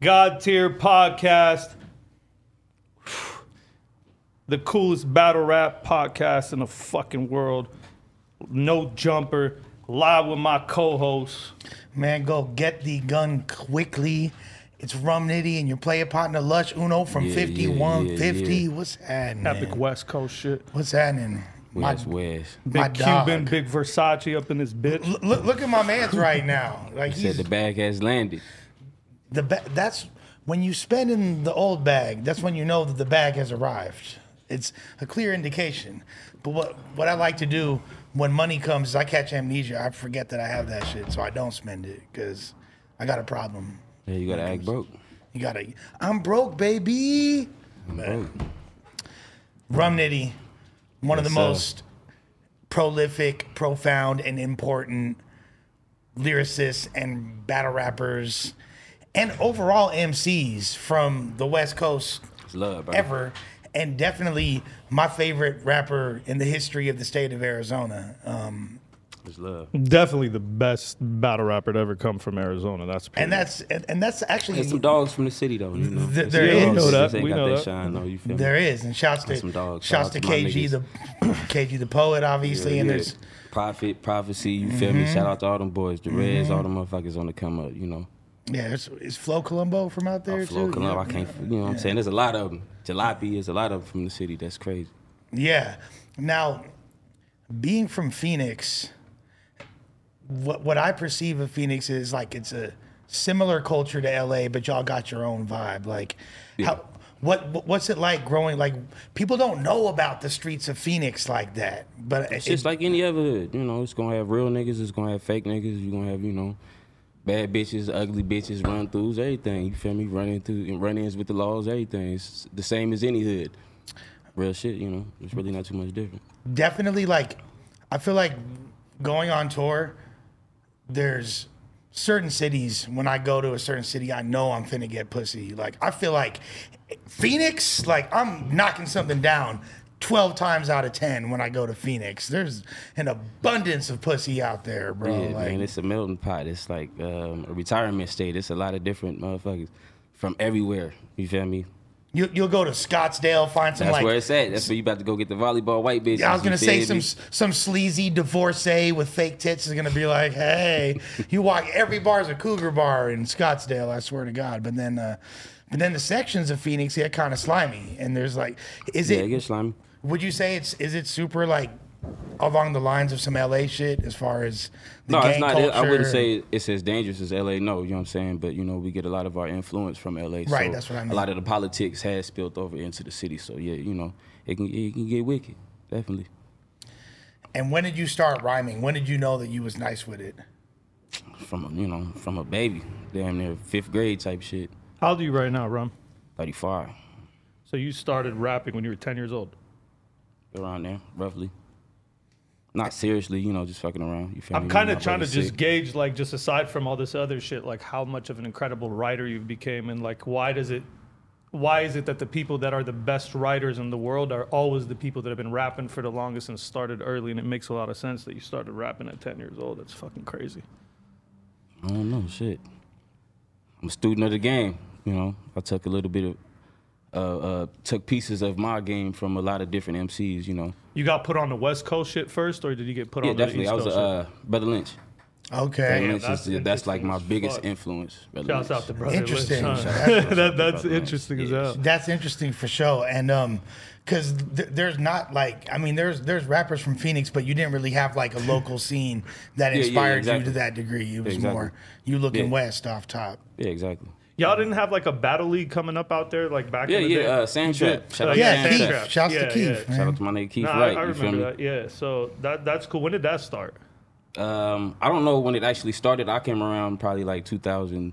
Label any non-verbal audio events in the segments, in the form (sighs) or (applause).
God tier podcast. The coolest battle rap podcast in the fucking world. No jumper. Live with my co-host. Man, go get the gun quickly. It's Rum Nitty and your player partner Lush Uno from Yeah, yeah, 5150. yeah, yeah. What's happening? Epic West Coast shit. What's happening? My- West West. Big My Cuban, dog. big Versace up in this bitch. L- look, look at my man's right now. Like Said he's the bag has landed. The ba- that's when you spend in the old bag. That's when you know that the bag has arrived. It's a clear indication. But what what I like to do when money comes is I catch amnesia. I forget that I have that shit, so I don't spend it because I got a problem. Yeah, you gotta act broke. You gotta. I'm broke, baby. Broke. Rum Nitty, one of the Yes, most prolific, profound, and important lyricists and battle rappers and overall MCs from the West Coast love, ever. And definitely my favorite rapper in the history of the state of Arizona. Um, It's love. Definitely the best battle rapper to ever come from Arizona. That's and that's and, and that's actually There's some dogs from the city though, you know. Th- There's there some is. dogs We know that. We know that that. shine though. You feel me? there is. And shouts to some dogs. shouts to out to my KG the (clears throat) KG the poet, obviously, Yeah, and yeah. there's Prophet, prophecy. You feel Mm-hmm. me? Shout out to all them boys, the Reds, all the motherfuckers on the come up. You know. Yeah, it's, is Flo Colombo from out there oh, Flo too. Colombo, I can't. You know what I'm saying? There's a lot of them. Jalopy is a lot of them from the city. That's crazy. Yeah. Now, being from Phoenix, what what I perceive of Phoenix is like it's a similar culture to LA, but y'all got your own vibe. Like, how what what- what's it like growing? Like, people don't know about the streets of Phoenix like that, but It's it, just like any other hood. You know, it's gonna have real niggas. It's gonna have fake niggas. You're gonna have, you know, bad bitches, ugly bitches, run throughs, everything. You feel me? Running through, run-ins with the laws, everything. It's the same as any hood. Real shit. You know, it's really not too much different. definitely like I feel like going on tour. There's certain cities when I go to a certain city, I know I'm finna get pussy. Like I feel like Phoenix, like I'm knocking something down. 12 times out of 10 when I go to Phoenix. There's an abundance of pussy out there, bro. yeah, like, man, it's a melting pot. It's like um, a retirement state. It's a lot of different motherfuckers from everywhere. You feel me? you, you'll go to Scottsdale, find some That's like where it's at. That's where you about to go get the volleyball white bitch. Yeah, I was gonna say some me? some sleazy divorcee with fake tits is gonna be like, hey, (laughs) you walk every bar's a cougar bar in Scottsdale. I swear to God. But then, uh, but then the sections of Phoenix get kind of slimy, and there's like, is Yeah, it? it gets slimy. Would you say it's is it super like along the lines of some LA shit as far as the No, gang it's not. culture? I wouldn't say it's as dangerous as LA. No, you know what I'm saying. But you know, we get a lot of our influence from LA. Right, so that's what I mean. A lot of the politics has spilled over into the city. So yeah, you know, it can it can get wicked. Definitely. And when did you start rhyming? When did you know that you was nice with it? From a, you know, from a baby, damn near fifth grade type shit. How old are you right now, Rum? Thirty five, So you started rapping when you were 10 years old. Around there, roughly. Not seriously, you know, just fucking around. You feel I'm me? kind of trying to just sick. gauge, like, just aside from all this other shit, like how much of an incredible writer you became, and like why does it, why is it that the people that are the best writers in the world are always the people that have been rapping for the longest and started early? And it makes a lot of sense that you started rapping at 10 years old. That's fucking crazy. I don't know, shit. I'm a student of the game. You know, I took a little bit of, uh, uh, took pieces of my game from a lot of different MCs. You know, You got put on the West Coast shit first, or did you get put yeah, on the definitely. I was Coast? a uh, Brother Lynch. Okay. And it's that's just- that's like my biggest fuck. influence. brother Shouts Lynch. out to brother Interesting. (laughs) Lynch, huh? That, that's Brother Lynch. interesting as Yeah. hell. That's interesting for sure. And um, because th- there's not like I mean there's there's rappers from Phoenix, but you didn't really have like a local scene that (laughs) Yeah, yeah, inspired you to that degree. It was Exactly. more you looking Yeah. west off top. Yeah, exactly. Y'all didn't have like a battle league coming up out there like back then? Yeah, in the yeah. day. Uh, Sand Trap. did? Shout out Like, to Yeah, Sand Keith. Trap. Shouts to Keith. yeah. Shout out to my nigga Keith Nah, Wright. I, I you feel remember me? that. Yeah, so that that's cool. When did that start? Um, I don't know when it actually started. I came around probably like 2000.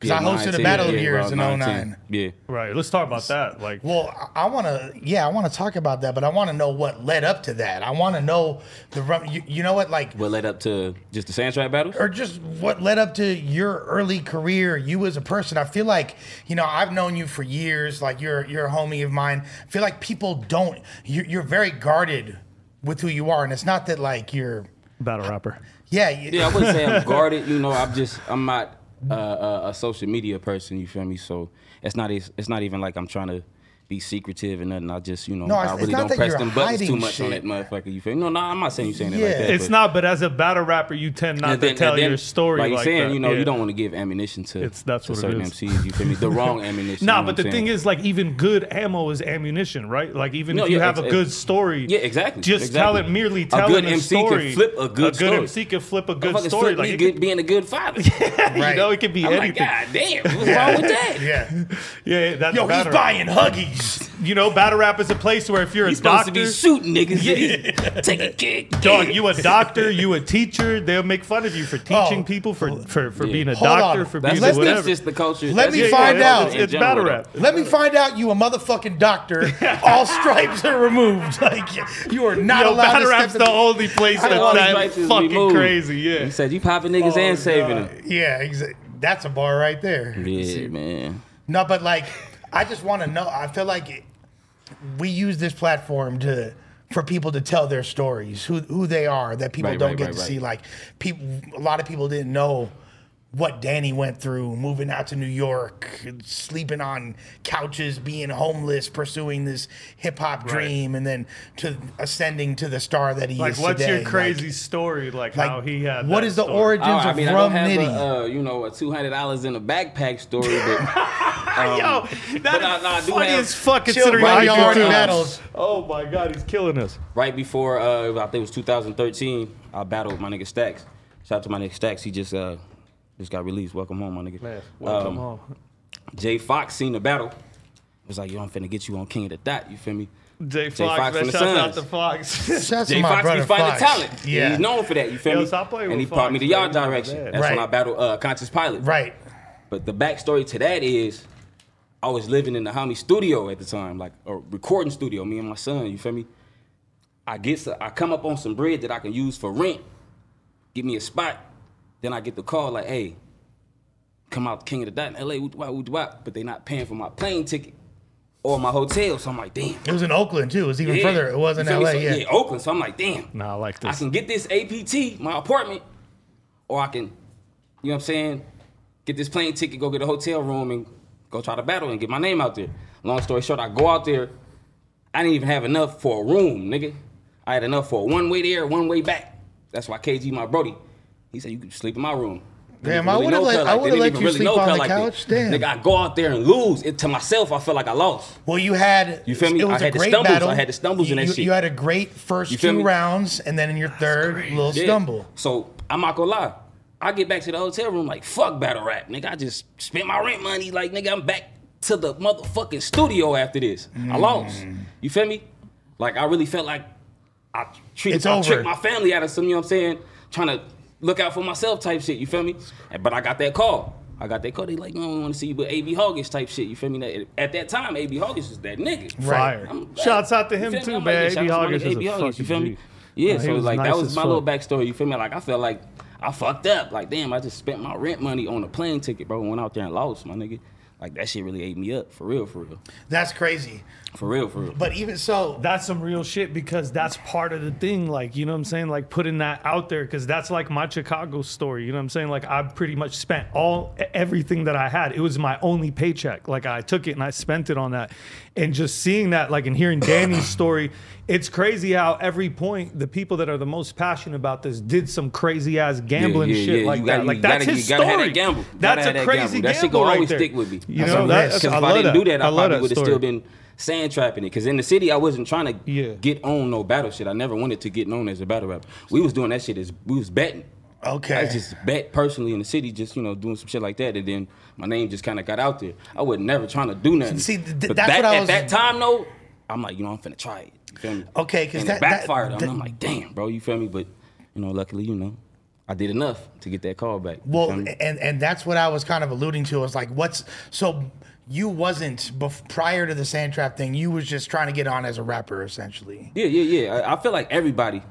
Nine. Because yeah, I hosted 9, a 10, battle of yeah, yours in 9, 09. Yeah. Right. Let's talk about that. Like, Well, I, I want to, yeah, I want to talk about that, but I want to know what led up to that. I want to know the, you, you know what, like, What led up to just the Sand Trap battles? or just what led up to your early career, you as a person. I feel like, you know, I've known you for years. Like you're you're a homie of mine. I feel like people don't. You're, you're very guarded with who you are, and it's not that like you're. battle rapper. Yeah, you, Yeah, I wouldn't say I'm guarded. You know, I'm just I'm not uh, a, a social media person. You feel me? So it's not it's, it's not even like I'm trying to be secretive and nothing. I just you know No, I it's- it's really don't press you're them buttons too hiding much on that motherfucker. You feel me? No, no, I'm not saying you saying it like that. It's but- not, but as a battle rapper, you tend not and to tell and then, your story Like like, you're saying, that. you know, Yeah. you don't want to give ammunition to, It's- that's to what certain is. MCs. You feel me? The wrong (laughs) ammunition. Nah, you know but the what I'm thing is, like, even good ammo is ammunition, right? Like, even No, if you have a good story, Yeah, exactly, Just exactly. telling, merely A telling good a MC can story. flip a good story. MC can flip a good story. Like, me it good, could, being a good father. Right. (laughs) you know, it could be I'm anything. God damn, what's wrong with that? yeah. (laughs) yeah, that's Yo, he's buying Huggies. You know, battle rap is a place where if you're He's a supposed doctor, to be shooting niggas. Yeah. Take a kick. dog, you a doctor, you a teacher, they'll make fun of you for oh, teaching Oh. people, for for, for Yeah. being a Hold doctor, on. for That's being just, whatever. that's just the culture. Let That's me just find the out. culture in It's battle rap. Let me find out you a motherfucking doctor. (laughs) All stripes are removed. (laughs) Like you are not Yo, allowed battle step rap's in the only place I that's all that stripes is fucking removed. crazy. Yeah. He said you popping niggas Oh, and saving God. them. Yeah, exa- that's a bar right there. Yeah, man. No, but like, I just want to know. I feel like it, we use this platform to for people to tell their stories, who who they are, that people Right, don't right, get right, to see. Like, people, a lot of people didn't know what Danny went through, moving out to New York, sleeping on couches, being homeless, pursuing this hip hop dream, and then to ascending to the star that he Like, is Like, what's today. your Like- crazy story? Like, Like, how he had. what that is the story? origins Oh, I of mean, I Rum Nitty? a, uh, you know, a two hundred dollars in a backpack story, but (laughs) Yo, but that I- is I do funny have- as fuck considering bro, you you already feel. battled. Oh my god, he's killing us. right before uh, I think it was 2013, I battled my nigga Stacks. Shout out to my nigga Stacks. He just uh just got released. Welcome home, my nigga. Man, welcome Um, home. Jay Fox seen the battle. Was like, yo, I'm finna get you on King of the Dot. You feel me? Jay Jay Fox, Fox man, from the shouts out to Fox. Shouts to Jay my Fox brother be finding Fox. talent. Yeah, He's known for that. You feel Yo, me? stop playing and he with brought me Fox, the yard man. direction. Bad. That's when I battled uh, Conscious Pilot. right. But the backstory to that is, I was living in the homie studio at the time, like a recording studio. Me and my son. You feel me? I get, I come up on some bread that I can use for rent. Give me a spot. Then I get the call like, hey, come out to King of the Dot in LA. woot wah, woot wah. But they not paying for my plane ticket or my hotel. So I'm like, damn. It was in Oakland too. It was even Yeah. further. It wasn't You feel me? LA. So, yeah. Oakland. So I'm like, damn. Nah, I like this. I can get this APT, my apartment, or I can, you know what I'm saying, get this plane ticket, go get a hotel room, and go try to battle and get my name out there. Long story short, I go out there. I didn't even have enough for a room, nigga. I had enough for one way there, one way back. That's why KG, my Brody, he said you could sleep in my room. Damn, Didn't I would've let- Cuz I would've let even you sleep on the like that. couch. Damn. Nigga, I go out there and lose. It, to myself, I felt like I lost. Well, you had You feel me? It was I a had the great stumbles. battle. I had the stumbles you, in that you, shit. You had a great first two me? rounds, and then in your third, little Yeah. stumble. So I'm not gonna lie. I get back to the hotel room like fuck battle rap, nigga. I just spent my rent money. Like nigga, I'm back to the motherfucking studio after this. I Mm. lost. You feel me? Like I really felt like I treated It's I over. tricked my family out of some. You know what I'm saying? Trying to look out for myself type shit. You feel me? But I got that call. I got that call. They like, no, I don't want to see you, but AB Hoggish type shit. You feel me? At that time, AB Hoggish was that nigga. Fire. I'm- Shouts out to him too, I'm man. yeah, AB shout out to my Hoggish is a AB Hoggish, fucking You feel me? G. Yeah, Nah, he so was like nice that was my little backstory. You feel me? Like I felt like I fucked up. Like damn, I just spent my rent money on a plane ticket, bro. and Went out there and lost, my nigga. like that shit really ate me up for real, for real, That's crazy. For real, for real. But even so, that's some real shit because that's part of the thing. Like, you know what I'm saying? Like putting that out there because that's like my Chicago story. You know what I'm saying? Like I pretty much spent all everything that I had. It was my only paycheck. Like I took it and I spent it on that. And just seeing that, like and hearing Danny's (coughs) story, it's crazy how every point the people that are the most passionate about this did some crazy ass gambling Yeah, yeah, shit yeah. like You that. gotta- like you that's gotta- his you gotta have story. that gamble. You a that crazy gamble. gamble. That shit gonna right always there. stick with me. You That's know, a that, risk. Because I if I didn't that. do that, I, I probably would have still been sand trapping it. Because in the city, I wasn't trying to Yeah. get on no battle shit. I never wanted to get known as a battle rapper. We was doing that shit as we was betting. okay. I just bet personally in the city, just you know, doing some shit like that, and then my name just kind of got out there. I was never trying to do nothing. See, th- But that's that- what I was. at that time though. I'm like, you know, I'm finna try it. You feel me? Okay, 'cause And that- it that- backfired. on me. that- I'm like, damn, bro, you feel me? But you know, luckily, you know, I did enough to get that call back. Well, and and that's what I was kind of alluding to. I Was like, what's so you wasn't bef- prior to the sand trap thing. You was just trying to get on as a rapper, essentially. Yeah, yeah, yeah. I, I feel like everybody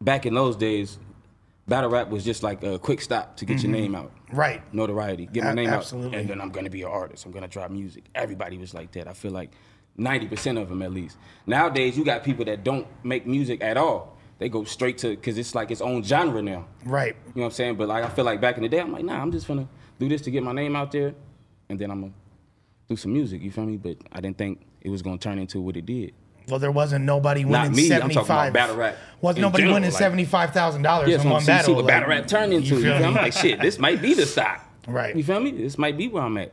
back in those days, battle rap was just like a quick stop to get your mm-hmm. name out. Right. Notoriety, get my A- name absolutely. out, and then I'm gonna be an artist. I'm gonna drop music. Everybody was like that. I feel like 90% of them at least. Nowadays, you got people that don't make music at all. They go straight to because it's like its own genre now. Right. You know what I'm saying? But like I feel like back in the day, I'm like, nah, I'm just gonna do this to get my name out there, and then I'm gonna do some music. You feel me? But I didn't think it was gonna turn into what it did. Well, there wasn't nobody winning Not me, I'm talking about battle rap Wasn't in nobody general, winning like- seventy five thousand dollars Yeah, so one see, see battle. what like, battle rap turned into. you You feel feel me? I'm like, shit, this might be the stop. Right. You feel me? This might be where I'm at.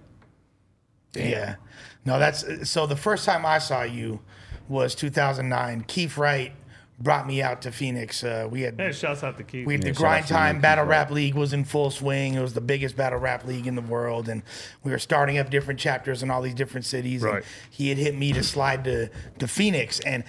Yeah. No, that's so. The first time I saw you was two thousand nine. Keith Wright brought me out to Phoenix. Uh, we had Hey, shouts out to Keith. We had Yeah, the Grind Time Battle Wright. Rap League was in full swing. It was the biggest battle rap league in the world, and we were starting up different chapters in all these different cities. and he had hit me to slide to to Phoenix, and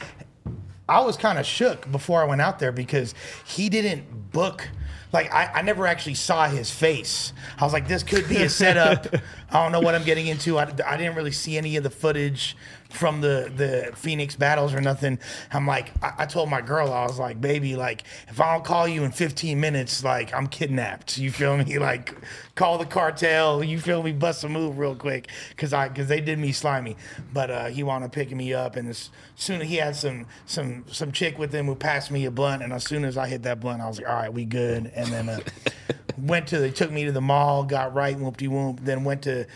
I was kind of shook before I went out there because he didn't book. Like I, I never actually saw his face. I was like, this could be a setup. (laughs) I don't know what I'm getting into. I, I didn't really see any of the footage from the the Phoenix battles or nothing. I'm like, I, I told my girl, I was like, baby, like if I don't call you in 15 minutes, like I'm kidnapped. You feel me? (laughs) Like call the cartel. You feel me? Bust a move real quick because I because they did me slimy. But uh, he wound up picking me up, and as soon as he had some some some chick with him who passed me a blunt, and as soon as I hit that blunt, I was like, all right, we good. And then uh, (laughs) went to they took me to the mall, got right, whoop de whoop. Then went to,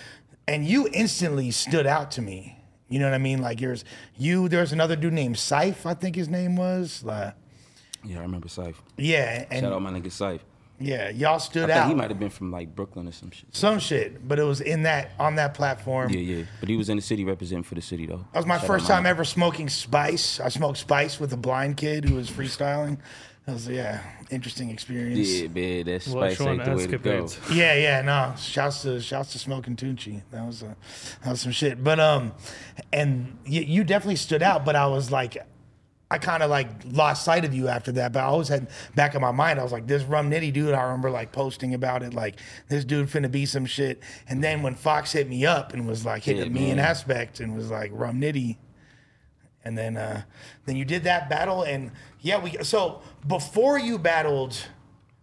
and you instantly stood out to me. You know what I mean? Like yours, you. There's another dude named Syph, I think his name was. Like, Yeah, I remember Syph. yeah, and Shout out my nigga Syph. yeah, y'all I stood think out. he might have been from like Brooklyn or some shit. some shit, but it was in that on that platform. Yeah, yeah. But he was in the city representing for the city though. That was my Shout first time ever smoking spice. I smoked spice with a blind kid who was freestyling. That was yeah, interesting experience. Yeah, man, that Well, spice ain't the way to go. (laughs) Yeah, yeah, no. Shouts to shouts to smoking Tunchi. That was uh, that was some shit. But um, and you, you definitely stood out. But I was like, I kind of like lost sight of you after that. But I always had back in my mind, I was like, this rum nitty dude. I remember like posting about it, like this dude finna be some shit. And then when Fox hit me up and was like hitting Yeah, me in aspect and was like rum nitty. And then uh, then you did that battle, and yeah, we so before you battled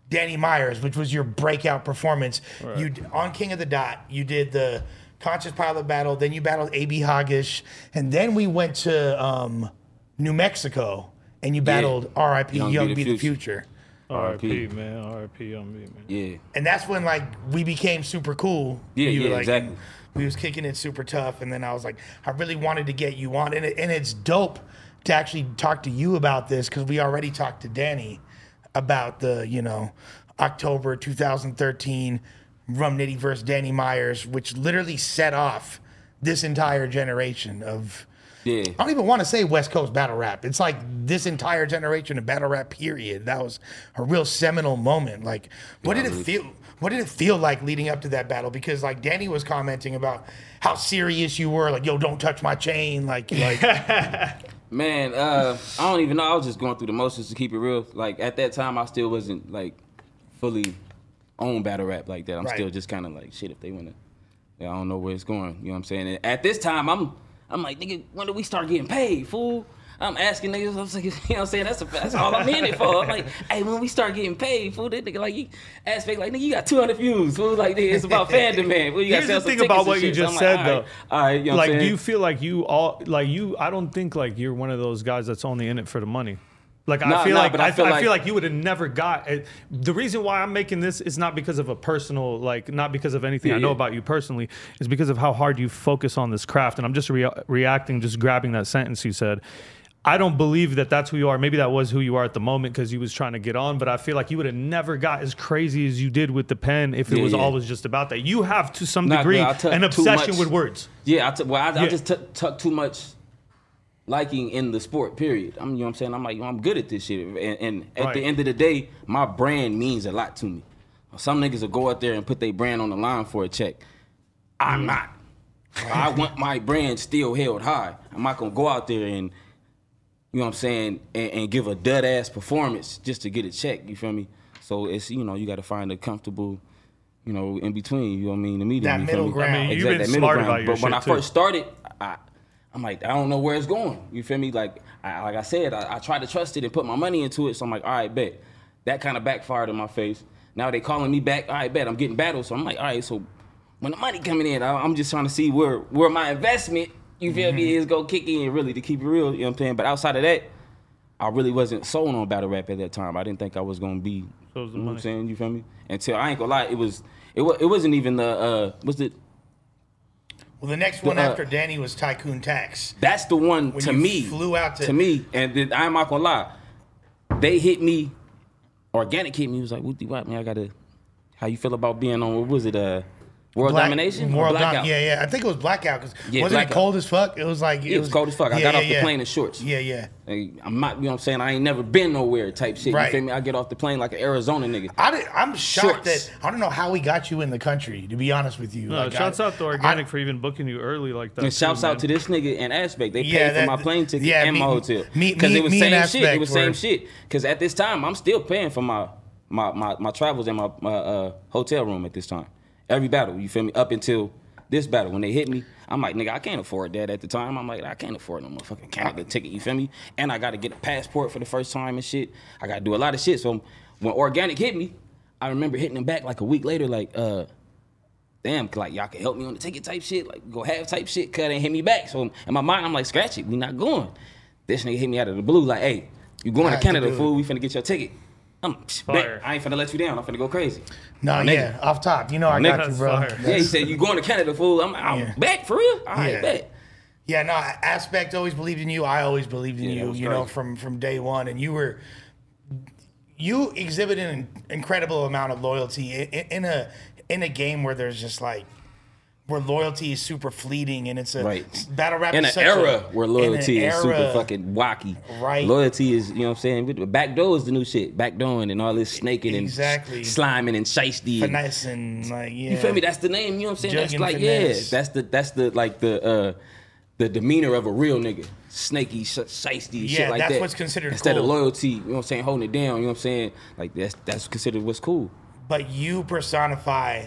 Danny Myers, which was your breakout performance, you on King of the Dot, you did the Conscious Pilot battle, then you battled AB Hoggish, and then we went to um, New Mexico and you battled R.I.P. Young, Be the Future. R I P man. R.I.P. on me, man. Yeah. And that's when like we became super cool. Yeah, You were, yeah, like, exactly. We was kicking it super tough, and then I was like, I really wanted to get you on, and it, and it's dope to actually talk to you about this because we already talked to Danny about the you know October 2013 Rum Nitty versus Danny Myers, which literally set off this entire generation of. Yeah. I don't even want to say West Coast battle rap. It's like this entire generation of battle rap. Period. That was a real seminal moment. Like, what did it feel? What did it feel like leading up to that battle? Because like Danny was commenting about how serious you were. Like, yo, don't touch my chain. Like, like (laughs) Man, uh, I don't even know. I was just going through the motions to keep it real. Like at that time, I still wasn't like fully on battle rap like that. I'm Right. still just kind of like shit. If they wanna, yeah, I don't know where it's going. You know what I'm saying? And at this time, I'm I'm like, nigga, when do we start getting paid, fool? I'm asking niggas, I'm like, (laughs) you know what I'm saying? That's, a, that's all I'm in it for. I'm like, (laughs) hey, when we start getting paid, fool, that nigga, like, he aspect, like, nigga, you got 200 views, fool, like, nigga, it's about fan (laughs) demand. Fool, you Here's the thing about what you shit. just So said, like, though. all right, all right, you know what like, do you feel like you all, like, you, I don't think like you're one of those guys that's only in it for the money. Like I feel nah, like I I, feel I like- feel like you would have never got it. The reason why I'm making this is not because of a personal like not because of anything Yeah, I know yeah. about you personally. is because of how hard you focus on this craft. And I'm just rea- reacting, just grabbing that sentence you said. I don't believe that that's who you are. Maybe that was who you are at the moment because you was trying to get on. But I feel like you would have never got as crazy as you did with the pen if it Yeah, was yeah. always just about that. You have to some Nah, degree nah, an obsession much- with words. Yeah, I. Well, I, I just took took too much liking in the sport. Period. I'm, you know what I'm saying. I'm like, I'm good at this shit. And, and at Right. the end of the day, my brand means a lot to me. Some niggas will go out there and put their brand on the line for a check. I'm mm. not. I want my brand still held high. I'm not gonna go out there and you know what I'm saying, and, and give a dud ass performance just to get a check. You feel me? So it's you know you got to find a comfortable, you know, in between. You know what I mean? The medium. That you feel middle me? ground. I mean, you've been that smart ground. about your But when I too. first started, I, I'm like, I don't know where it's going. You feel me? Like, I, like I said, I, I tried to trust it and put my money into it. So I'm like, all right, bet. That kind of backfired in my face. Now they calling me back. All right, bet. I'm getting battled. So I'm like, all right. So when the money coming in, I, I'm just trying to see where where my investment, you feel me, Mm-hmm. is go kick in really to keep it real. You know what I'm saying? But outside of that, I really wasn't sold on battle rap at that time. I didn't think I was gonna be. So was the you know what I'm saying? You feel me? Until I ain't gonna lie, it was it was it wasn't even the uh was it Well, the next one uh, after Danny was Tycoon Tax. That's the one When to you me. flew out to- me, and then I'm not gonna lie. They hit me. Organik hit me. He was like, "What do you want, man? I gotta. How you feel about being on? What was it? Uh, World Black- Domination. or World Dom- Blackout? yeah, yeah. I think it was blackout because Yeah, wasn't Blackout. it cold as fuck? It was like it was cold as fuck. I got off the plane in shorts. Yeah, yeah. Hey, I'm not. You know what I'm saying? I ain't never been nowhere. Type shit. Right. You feel me? I get off the plane like an Arizona nigga. I did, I'm shocked Shorts. that I don't know how we got you in the country. To be honest with you, No, Like, shouts I- out to Organik I- for even booking you early like that. And shouts too, out to this nigga and Aspect. They paid Yeah, for my plane ticket yeah, and me- my hotel. me- Because it was me same shit. It was same shit. Because at this time, I'm still paying for my my my, my travels and my, my uh, hotel room at this time. Every battle, you feel me? Up until this battle, when they hit me, I'm like, nigga, I can't afford that at the time. I'm like, I can't afford no motherfucking Canada ticket, you feel me? And I got to get a passport for the first time and shit. I got to do a lot of shit. So when Organik hit me, I remember hitting them back like a week later, like, uh, damn, like y'all can help me on the ticket type shit, like go have type shit, cut and hit me back. So in my mind, I'm like, scratch it, we not going. This nigga hit me out of the blue, like, hey, you going I to to Canada, do fool? We finna get your ticket. I'm bet, Fire. I ain't finna let you down. I'm finna go crazy. No, My nigga. yeah, off top. You know I My got nigga. you, bro. Yeah, he said you going to Canada, fool. I'm, I'm Yeah. back for real. All right, Yeah. bet. Yeah, no, Aspect always believed in you. I always believed in Yeah, that you, was you know, from from day one. And you were you exhibited an incredible amount of loyalty in, in a in a game where there's just like where loyalty is super fleeting and it's a Right. battle rap In an era a, where loyalty an is super fucking wacky. Right. Loyalty is, you know what I'm saying? With- Backdoor is the new shit. Backdooring and all this snaking and Exactly. sliming and shiesty. and- finesse and like yeah. You feel me? That's the name. You know what I'm saying? That's like finesse. yeah. That's the that's the like the uh the demeanor of a real nigga. Snaky, sh- shiesty, Yeah, shit like that's that. what's considered instead cool. of loyalty. You know what I'm saying? Holding it down. You know what I'm saying? Like that's that's considered what's cool. but you personify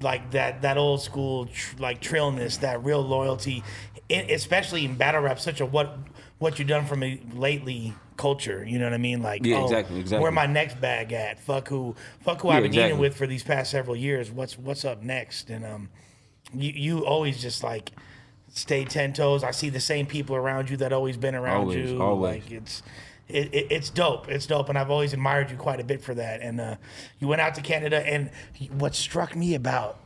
like that that old school tr- like trillness, that real loyalty, i- especially in battle rap. Such a what what you done for me lately culture. You know what I mean? Like Yeah, oh, exactly, exactly. Where my next bag at? Fuck who? Fuck who Yeah, I've been exactly. with for these past several years. What's what's up next? And um, you you always just like stay ten toes. I see the same people around you that always been around Always, you. always. Like it's it, it, it's dope. It's dope, and I've always admired you quite a bit for that. And uh, you went out to Canada, and what struck me about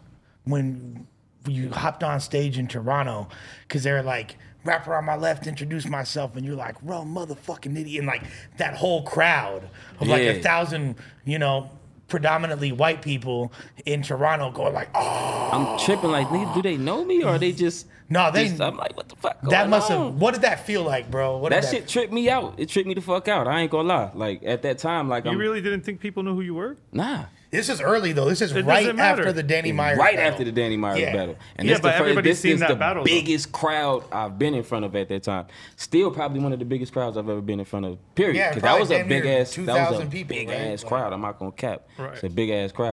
when you hopped on stage in Toronto, because they're like. Rapper on my left, introduce myself, and you're like, "Bro, motherfucking idiot!" And like that whole crowd of like a thousand, you know, predominantly white people in Toronto going like, "Oh, I'm tripping like do they know me or are they just No, they- just- I'm like, what the fuck? that must on? have." What did that feel like, bro? What did That shit tripped me out. It tripped me the fuck out. I ain't gonna lie. Like at that time, like You I'm really didn't think people knew who you were? nah. This is early though. This is It right after the Danny Myers. right battle. after the Danny Myers Yeah. battle. And Yeah, this but the, fir- everybody's this seen is that the battle, though. biggest crowd I've been in front of at that time. Still probably one of the biggest crowds I've ever been in front of. Period. Yeah, Because that probably was a damn big near ass that was 2,000 a people, big right? ass Like- crowd. I'm not gonna cap. Right. It's a big ass crowd.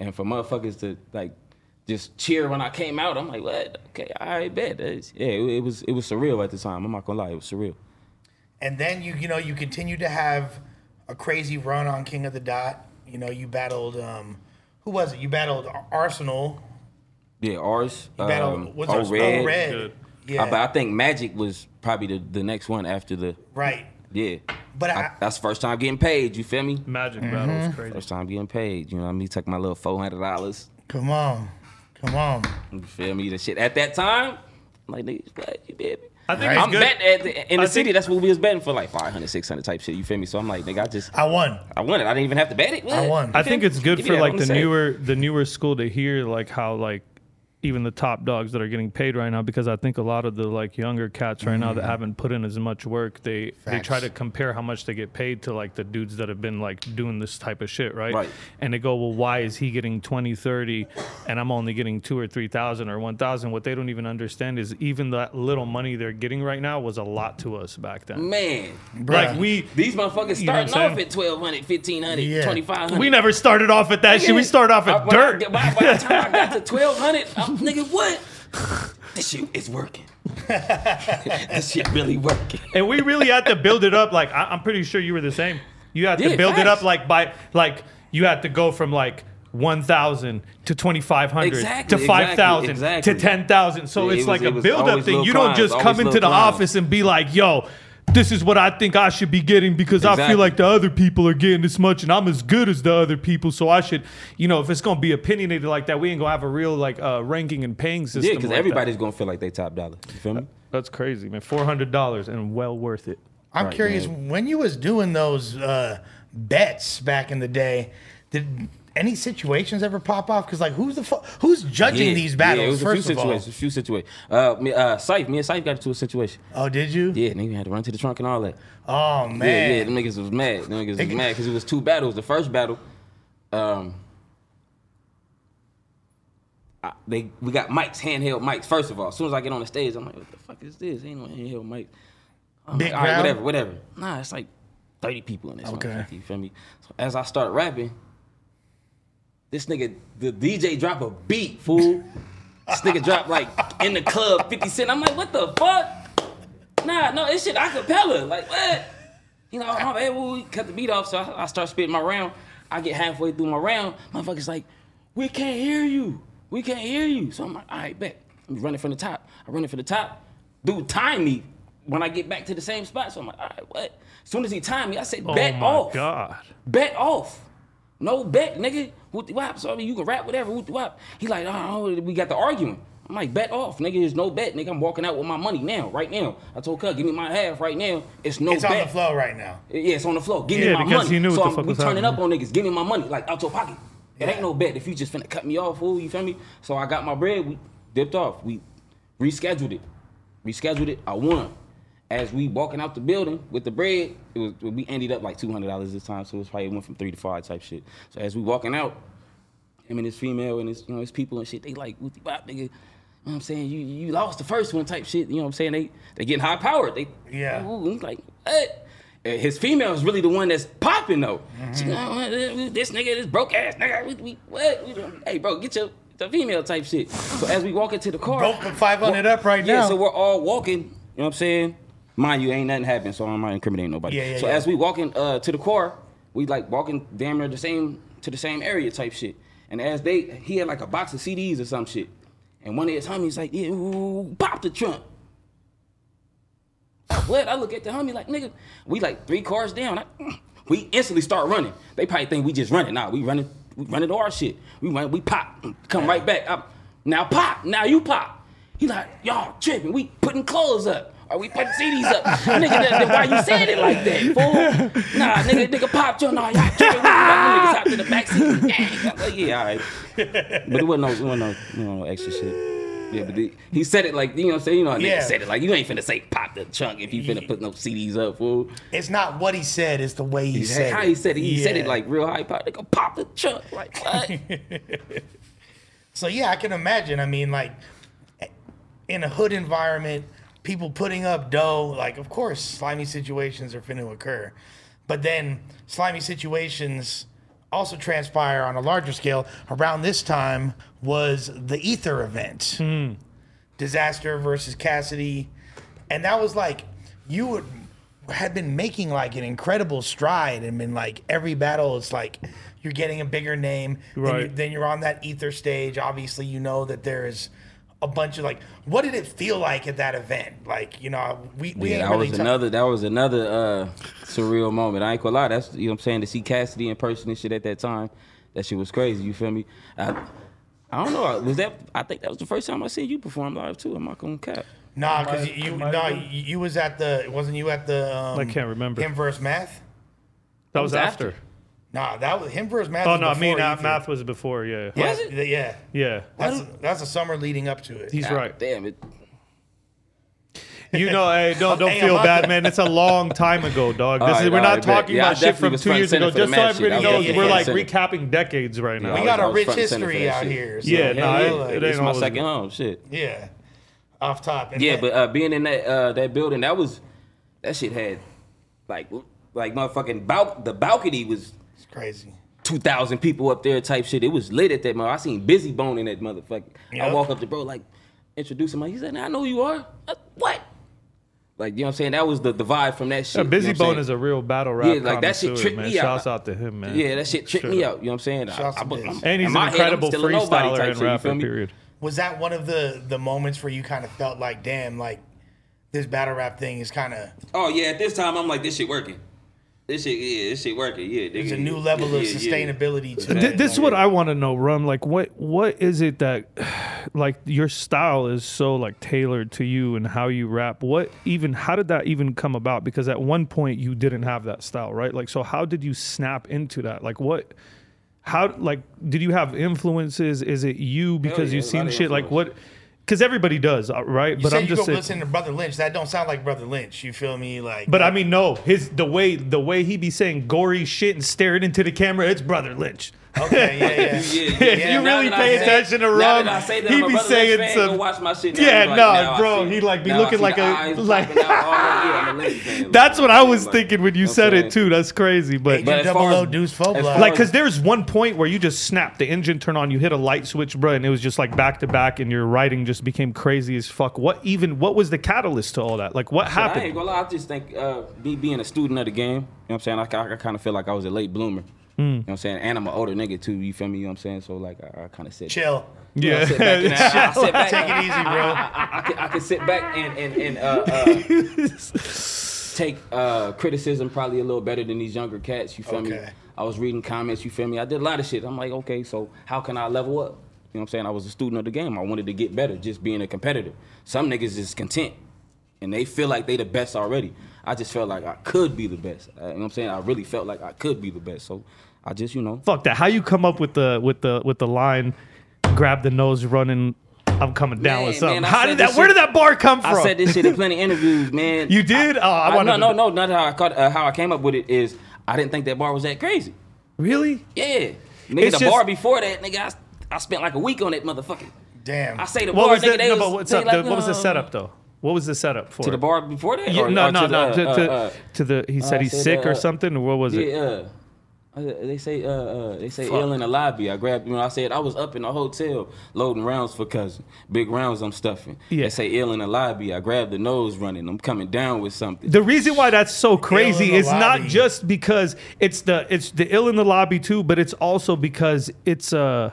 Out. And for motherfuckers to like just cheer when I came out, I'm like, what? Okay, I bet. That's- Yeah, it, it was it was surreal at the time. I'm not gonna lie, it was surreal. And then you you know you continued to have a crazy run on King of the Dot. You know you battled um, who was it? You battled Arsenal. Yeah, ours. You battled um, what's Oh? Red. Red. Yeah, Uh, but I think Magic was probably the, the next one after the right. Yeah. But I, I, that's the first time getting paid. You feel me? Magic Mm-hmm. battle is crazy. First time getting paid. You know what I mean? Take my little four hundred dollars. come on, come on. You feel me? The shit at that time. I'm like niggas, what you baby? I think Right. I'm good. betting at the, in the I city. think- That's what we was betting for, like 500, 600 type shit. You feel me? So I'm like, nigga, I just I won. I won it. I didn't even have to bet it. I won. I think it's good Give for like the the newer the newer school to hear like how like even the top dogs that are getting paid right now because I think a lot of the like younger cats right now that mm-hmm. haven't put in as much work they they try to compare how much they get paid to like the dudes that have been like doing this type of shit right, Right. and they go well why is he getting 20 30 and I'm only getting 2 or 3000 or 1000 what they don't even understand is even that little money they're getting right now was a lot to us back then. Man, like we these motherfuckers starting off at 1200 1500 Yeah. 2500 we never started off at that shit. we started off at by- dirt. By, by the time I got to (laughs) 1200 I'm (laughs) nigga what this shit is working (laughs) this shit really working and we really had to build it up. Like I, I'm pretty sure you were the same. You had to Yeah, build it up like by like you had to go from like. 1,000 to 2,500 Exactly, to 5,000 exactly. to 10,000. So Yeah, it's it like was- a it was build up thing. You don't just come into the office and be like, yo, this is what I think I should be getting because I feel like the other people are getting this much and I'm as good as the other people. So I should, you know, if it's going to be opinionated like that, we ain't going to have a real like uh, ranking and paying system. yeah because like that. everybody's gonna feel like they top dollar you feel me That's crazy, man. $400 and well worth it. I'm Right, curious man. when you was doing those uh, bets back in the day. Did any situations ever pop off? Because like, who's the fu- who's judging Yeah, these battles? yeah, it was a first few of all, situations a few situations uh me uh Syfe, me and Syfe got into a situation oh, did you? yeah nigga had to run to the trunk and all that Oh man. yeah, them niggas was mad. Them niggas was mad because it was two battles. The first battle, um, I, they we got mics, handheld mics. First of all, as soon as I get on the stage, I'm like, what the fuck is this? Ain't no handheld mic. I'm Big like, all right, crowd? whatever, whatever. Nah, it's like 30 people in this. Okay. You feel me? So as I start rapping, this nigga, the DJ drop a beat, fool. this nigga drop like in the club 50 Cent. I'm like, what the fuck? Nah, no, this shit acapella. Like, what? You know, bad, well, we cut the beat off, so I, I start spitting my round. I get halfway through my round, motherfuckers like, we can't hear you. We can't hear you. So I'm like, all right, bet. I'm running from the top. I run it from the top. Dude, time me when I get back to the same spot. So I'm like, all right, what? As soon as he timed me, I said, oh bet oh my off. God. Bet off. No bet, nigga. What the wop? So I mean, you can rap whatever. What the wop? He like, oh, oh we got the arguing. I'm like, bet off, nigga. There's no bet, nigga. I'm walking out with my money now, right now. I told Cuz, give me my half right now. It's no It's bet. It's on the flow right now. Yeah, it's on the floor. Give Yeah, me my because money. he knew so what the I'm, fuck we was turning happening. up on niggas. Give me my money, like out your pocket. It ain't no bet if you just finna cut me off, fool. You feel me? So I got my bread. We dipped off. We rescheduled it. Rescheduled it. I won. As we walking out the building with the bread, it was we ended up like two hundred dollars this time. So it was probably went from three to five type shit. So as we walking out, him and his female and his you know his people and shit, they like what the bop, nigga. You know what I'm saying? You you lost the first one type shit. You know what I'm saying? They they getting high powered. They Yeah. Ooh, I'm like what? And His female is really the one that's popping though. She, "Uh, this nigga, this broke ass nigga. We, we, what? We hey, bro, get your the female type shit. So as we walk into the car, Broke the 500 up right yeah, now. Yeah, so we're all walking. You know what I'm saying? Mind you, ain't nothing happened, so I'm not incriminating nobody. Yeah, yeah, so yeah. as we walking uh, to the car, we like walking damn near the same to the same area type shit. And as they, he had like a box of CDs or some shit. And one of his homies like, yeah, ooh, pop the trunk. I, What? I look at the homie like, nigga, we like three cars down. I, mm. we instantly start running. They probably think we just running. Nah, we running, we running to our shit. We run, we pop, come right back. up. now pop, now you pop. He like, y'all tripping. We putting clothes up. Why we putting CDs up? nigga, that, that- why you saying it like that, fool? Nah, nigga, nigga popped you. Nah, y'all tripping with me. Like, niggas out to the backseat. Like, yeah, all right. But it wasn't no, it wasn't no, you know, no extra shit. Yeah, but the, he said it like, you know what I'm saying? You know how Yeah. said it. Like, you ain't finna say pop the chunk if you finna put no CDs up, fool. It's not what he said; it's the way he, He said how it. he said it. He said it like real high pop. Nigga, pop the chunk. Like, what? (laughs) So yeah, I can imagine. I mean, like in a hood environment, people putting up dough. Like, of course, slimy situations are finna occur, but then slimy situations also transpire on a larger scale. Around this time was the Ether event, hmm. Dizaster versus Cassidy, and that was like you would had been making like an incredible stride and been like every battle it's like you're getting a bigger name then, you, then you're on that ether stage. Obviously you know that there's a bunch of like what did it feel like at that event like you know we, we Yeah, ain't that really was ta- another that was another uh, surreal moment. I ain't gonna lie, that's you know what I'm saying to see Cassidy in person and shit at that time. That shit was crazy. You feel me? I, I don't know. Was that? I think that was the first time I seen you perform live too. I'm not gonna cap. nah because Might- you might no have you, you was at the wasn't you at the um, I can't remember. him versus math That was was after. after. Nah that was him versus math Oh was no, I mean before uh, math was before. Yeah. yeah, Was it? yeah Yeah. that's that's a summer leading up to it He's God right. Damn it. You know, hey, don't (laughs) don't Hey, feel I'm bad, not- man. It's a long time ago, dog. This All is right, we're all not right, bet. talking Yeah, I about shit definitely from was two front years and ago. for the Just so mad shit. everybody I was knows, definitely we're front like and center. recapping decades right now. we got was- I a was rich front and center for history that out shit. here so, Yeah, you nah, know, it- like- it It's my always- second home. Shit. Yeah, off top. And Yeah, that- but uh, being in that uh, that building, that was that shit had like like motherfucking bal- the balcony was it's crazy. two thousand people up there type shit. It was lit at that mother. I seen Bizzy Bone in that motherfucker. I Yep. walk up to bro like introduce him. Like, he said, "I know who you are." Uh, what? Like you know what I'm saying? That was the, the vibe from that shit. Yeah, you know Bizzy Bone saying? is a real battle rap. Yeah, like, that shit connoisseur, tricked man. me out. Shouts out to him, man. Yeah, that shit tricked me out. You know what I'm saying? Shouts I- I'm- I'm- And he's in an my head, incredible still a nobody freestyler type and shit, rapper. Period. Was that one of the the moments where you kind of felt like, damn, like this battle rap thing is kind of Oh yeah, at this time I'm like, this shit working. This shit, yeah, this shit working. Yeah, there's a new level yeah, of yeah, yeah. sustainability to Th- this is what I want to know, Rum. Like, what what is it that, (sighs) like, your style is so like tailored to you and how you rap? What even? How did that even come about? Because at one point you didn't have that style, right? Like, so how did you snap into that? Like, what? How like did you have influences? Is it you because yeah, you've seen of shit? Like what? Because everybody does, uh, right? You but I'm you just go saying. listen to Brother Lynch. That don't sound like Brother Lynch. You feel me? Like, But I mean, no, his the way the way he be saying gory shit and staring into the camera, it's Brother Lynch. Okay, yeah, yeah. Yeah, if yeah. you Now really that I pay say- attention to now Rum, I say that he I'm be saying Lynch some. watch my shit now. Yeah, It's like, nah, bro, see- he like be now looking like a- eyes like- popping out, all that. Yeah, I'm a Lynch fan. (laughs) That's what I was thinking when you know what said it too. That's crazy, but. But as double far O as- deuce faux as far like, cause there was one point where you just snapped, the engine turn on, you hit a light switch, bro, and it was just like back to back, and your writing just became crazy as fuck. What even? What was the catalyst to all that? Like, what Shit, I ain't happened? gonna lie. I just think uh, me being a student of the game, you know what I'm saying? I, I, kind of feel like I was a late bloomer. Hmm. You know what I'm saying? And I'm an older nigga too. You feel me? You know what I'm saying? So like, I, I kind of said, chill. You know, I Yeah. sit back and I, I sit back. Take it easy, bro. I, I, I, can, I can sit back and and, and uh, uh, take uh, criticism probably a little better than these younger cats. You feel me? I was reading comments. You feel me? I did a lot of shit. I'm like, okay, so how can I level up? You know what I'm saying? I was a student of the game. I wanted to get better, just being a competitor. Some niggas is content, and they feel like they the best already. I just felt like I could be the best. Uh, you know what I'm saying? I really felt like I could be the best. So I just, you know, Fuck that. How you come up with the with the with the line? Grab the nose, running. I'm coming down Man, with something. man, How did this that? Where did that bar come from? I said this shit in plenty (laughs) of interviews, man. You did? Oh, I I, wanted no, to- no, no, not how I caught, uh, how I came up with it is I didn't think that bar was that crazy. really? Yeah, nigga, It's the just- bar before that, nigga, I, I spent like a week on that motherfucker. Damn. I say the What bar, was nigga, the they no, was, but what's they up? like, the, what was the uh, setup though? What was the setup for to the bar before that? Yeah, Or- no, or no, to no. the, To, uh, to, uh, to the he said I he's said, sick or uh, something. Or what was it? Yeah, uh, uh, they say uh, uh, they say ill in the lobby. I grabbed you know I said I was up in the hotel loading rounds for cousin. Big rounds I'm stuffing. Yeah. They say ill in the lobby. I grabbed the nose running. I'm coming down with something. The reason why that's so crazy in the is not just because it's the it's the ill in the lobby too, but it's also because it's uh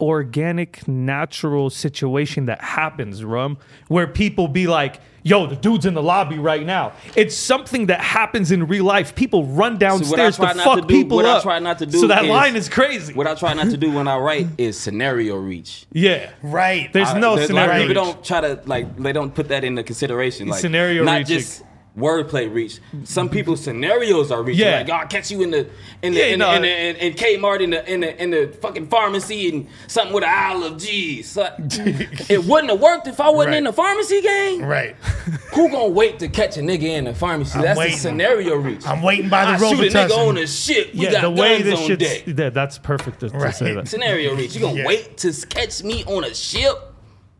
organic, natural situation that happens, Rum, where people be like, yo, the dude's in the lobby right now. It's something that happens in real life. People run downstairs try to fuck to do- people what I up. try not to do so that is- line is crazy. What I try not to do when I (laughs) write is scenario reach. yeah. Right. There's I- no there's- scenario. Like, people don't try to like they don't put that into consideration. Like Scenario not reaching. just wordplay reach. Some mm-hmm. people's scenarios are reaching. Yeah. Like, oh, I'll catch you in the in the Yeah, in, no, the, in, the, in, in Kmart in the in the in the fucking pharmacy and something with an Isle of G's. So, (laughs) it wouldn't have worked if I wasn't Right. in the pharmacy gang. Right. (laughs) Who gonna wait to catch a nigga in the pharmacy? I'm That's waiting. the scenario reach. I'm waiting by the I shoot a nigga on the ship. We yeah, got the way guns this on deck. yeah, that's perfect to, to say that. Scenario reach. You gonna Yeah. wait to catch me on a ship?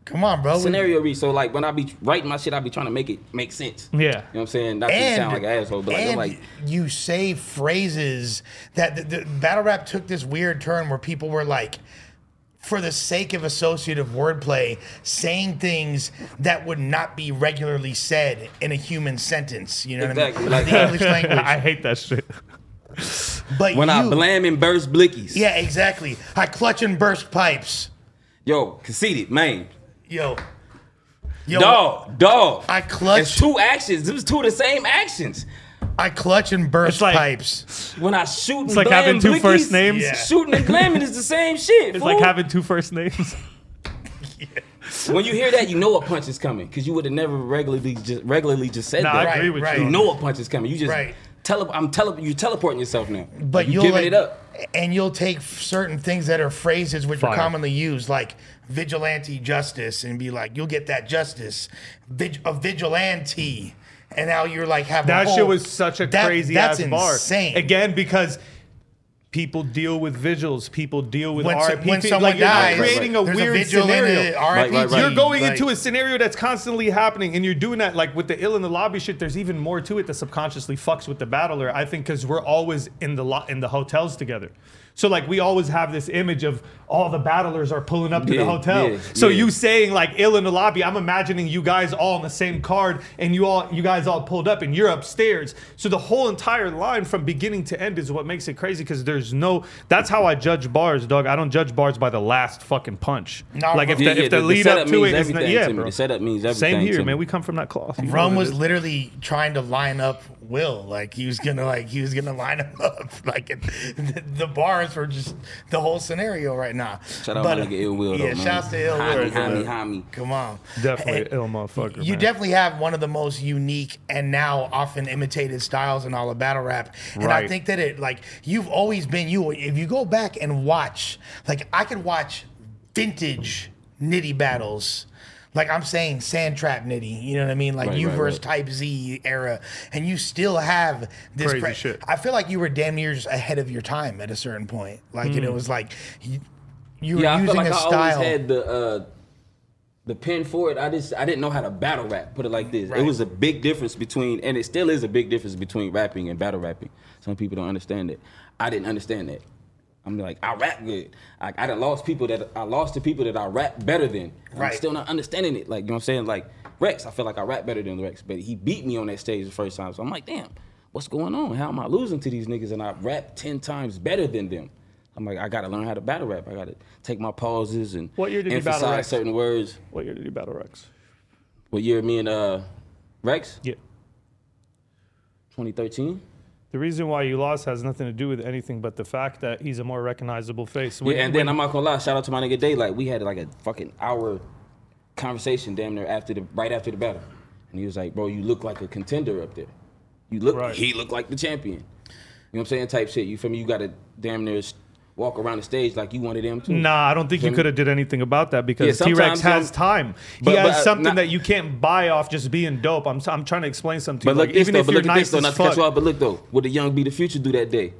Come on, bro. scenario reach. So like when I be writing my shit, I be trying to make it make sense. Yeah. You know what I'm saying? Not to and, sound like an asshole, but like, and like you say phrases that the, the battle rap took this weird turn where people were like for the sake of associative wordplay saying things that would not be regularly said in a human sentence you know Exactly, what i mean? like- mean the english language (laughs) I hate that shit. but when I you- blam and burst blickies. yeah exactly i clutch and burst pipes Yo, conceited, man. Yo yo Dog, dog. I clutch- It's two actions. It was two of the same actions. i clutch and burst It's like- pipes When I shoot and It's like having two blickies, first names. Yeah. Shooting and blamming is the same shit. It's fool. like having two first names. (laughs) when you hear that, you know a punch is coming because you would have never regularly just regularly just said Nah, that. I agree with right. you. You know a punch is coming. You just Right. tele- I'm tele- you teleporting yourself now. but you you'll giving like, it up. and you'll take certain things that are phrases which are commonly used, like vigilante justice, and be like, "You'll get that justice, Vig- a vigilante," and now you're like having That whole, shit was such a that- crazy that's ass bar. insane. Again, because people deal with vigils, people deal with when, RIP. when someone like you're dies, not creating a there's weird vigil in scenario. it, Right, right, right. You're going like- into a scenario that's constantly happening, and you're doing that like with the ill in the lobby shit. There's even more to it that subconsciously fucks with the battler. I think because we're always in the lo- in the hotels together. So like we always have this image of all the battlers are pulling up to Yeah, the hotel. yeah, so yeah. you saying like ill in the lobby, I'm imagining you guys all on the same card and you all you guys all pulled up and you're upstairs. So the whole entire line from beginning to end is what makes it crazy because there's no that's how I judge bars, dog. I don't judge bars by the last fucking punch. No, like if bro. the, Yeah, yeah, if the, the- the lead setup up to means it is not, yeah, to bro. The setup means everything. Same here, to man. me. We come from that cloth. You know Rum was literally trying to line up Will, like he was gonna like he was gonna line him up. (laughs) Like it, the, the bars were just the whole scenario right now. Shout out But, my nigga Ill Will, though, Yeah, man. shouts to Ill Homie, Will. homie, man. homie. Come on, definitely And- ill motherfucker. You man. definitely have one of the most unique and now often imitated styles in all of battle rap. And I think that it like you've always been you. If you go back and watch, like I could watch vintage nitty battles. Like I'm saying sand trap nitty, you know what I mean? Like Right, you right, versus right. type Z era, and you still have this Crazy shit. I feel like you were damn near just ahead of your time at a certain point. Like Hmm. and it was like you, you were Yeah, I using feel like a I style. always had the uh, the pen for it. I just I didn't know how to battle rap. Put it like this. Right. It was a big difference between, and it still is a big difference between rapping and battle rapping. Some people don't understand it. I didn't understand that. I'm like I rap good. I, I done lost people that I lost to people that I rap better than. Right. I'm still not understanding it. Like you know what I'm saying. Like Rex, I feel like I rap better than Rex, but he beat me on that stage the first time. So I'm like, damn, what's going on? How am I losing to these niggas and I rap ten times better than them? I'm like, I gotta learn how to battle rap. I gotta take my pauses and What year did you battle emphasize Rex? certain words. What year did you battle Rex? What year? Me and uh, Rex, Yeah. 2013. The reason why you lost has nothing to do with anything but the fact that he's a more recognizable face. Yeah, When- and then when- I'm not gonna lie. Shout out to my nigga Daylyt. We had like a fucking hour conversation, damn near after the right after the battle, and he was like, "Bro, you look like a contender up there. You look. Right. He looked like the champion. You know what I'm saying? Type shit. You feel me? You gotta damn near walk around the stage like you wanted of them too. Nah, I don't think you Feel could have did anything about that Yeah, because T Rex has um, time. He but- has but, uh, something not- that you can't buy off just being dope. I'm, I'm trying to explain something to But you. look Like, this even though. if But you're look at this nice though. as Not to cut fuck. you off, but look though. would the young be the future do that day?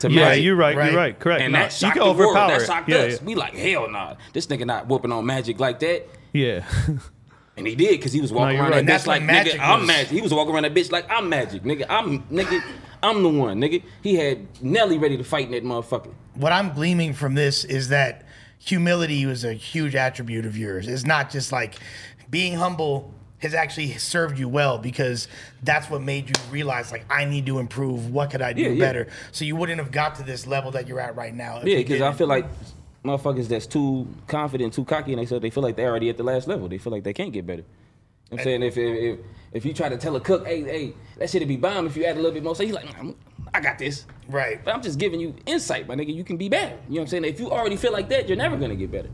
To Yeah, Magic. you're right. Right. You're right. Correct. And Nah, that you shocked can the world. overpower That shocked yeah, us. yeah. We like hell nah. This nigga not whooping on Magic like that. Yeah. And he did because he was walking you're around right. that And that's bitch like what nigga, Magic I'm was. magic. He was walking around that bitch like I'm magic, nigga. I'm nigga, I'm the one, nigga. He had Nelly ready to fight in that motherfucker. what I'm gleaming from this is that humility was a huge attribute of yours. It's not just like being humble has actually served you well because that's what made you realize like I need to improve. What could I do Yeah, yeah. better? So you wouldn't have got to this level that you're at right now. Yeah, because I feel like motherfuckers that's too confident, too cocky, and they said they feel like they're already at the last level. They feel like they can't get better. I'm saying if, if if if you try to tell a cook, hey, hey, that shit'd be bomb if you add a little bit more. So he's like, "Mm, I got this. Right. But I'm just giving you insight, my nigga. You can be better. You know what I'm saying? If you already feel like that, you're never gonna get better.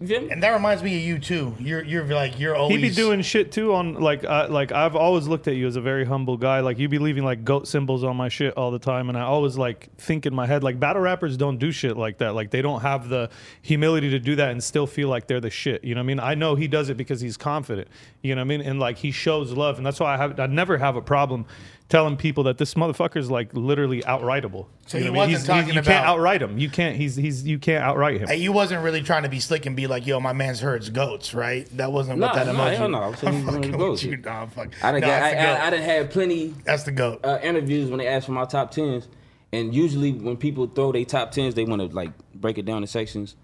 You feel me? And that reminds me of you too. You're you're like you're always He'd be doing shit too on like uh, like I've always looked at you as a very humble guy. Like you'd be leaving like goat symbols on my shit all the time, and I always like think in my head like battle rappers don't do shit like that. Like they don't have the humility to do that and still feel like they're the shit. You know what I mean? I know he does it because he's confident. You know what I mean? And like he shows love, and that's why I have I never have a problem telling people that this motherfucker's like literally outrightable. So You he know what I mean? wasn't talking you about- can't outright him. You can't. He's he's you can't outright him. Hey, you wasn't really trying to be slick and be like, "Yo, my man's herds goats," right? That wasn't what Nah, that nah, emoji. hell no. I was saying I'm (laughs) he's one of the with goats. you. Nah, fuck. I done, Nah, got, that's I, the goat. I, I done had plenty That's the goat. uh, interviews when they ask for my top tens, and usually when people throw their top tens, they want to like break it down in sections,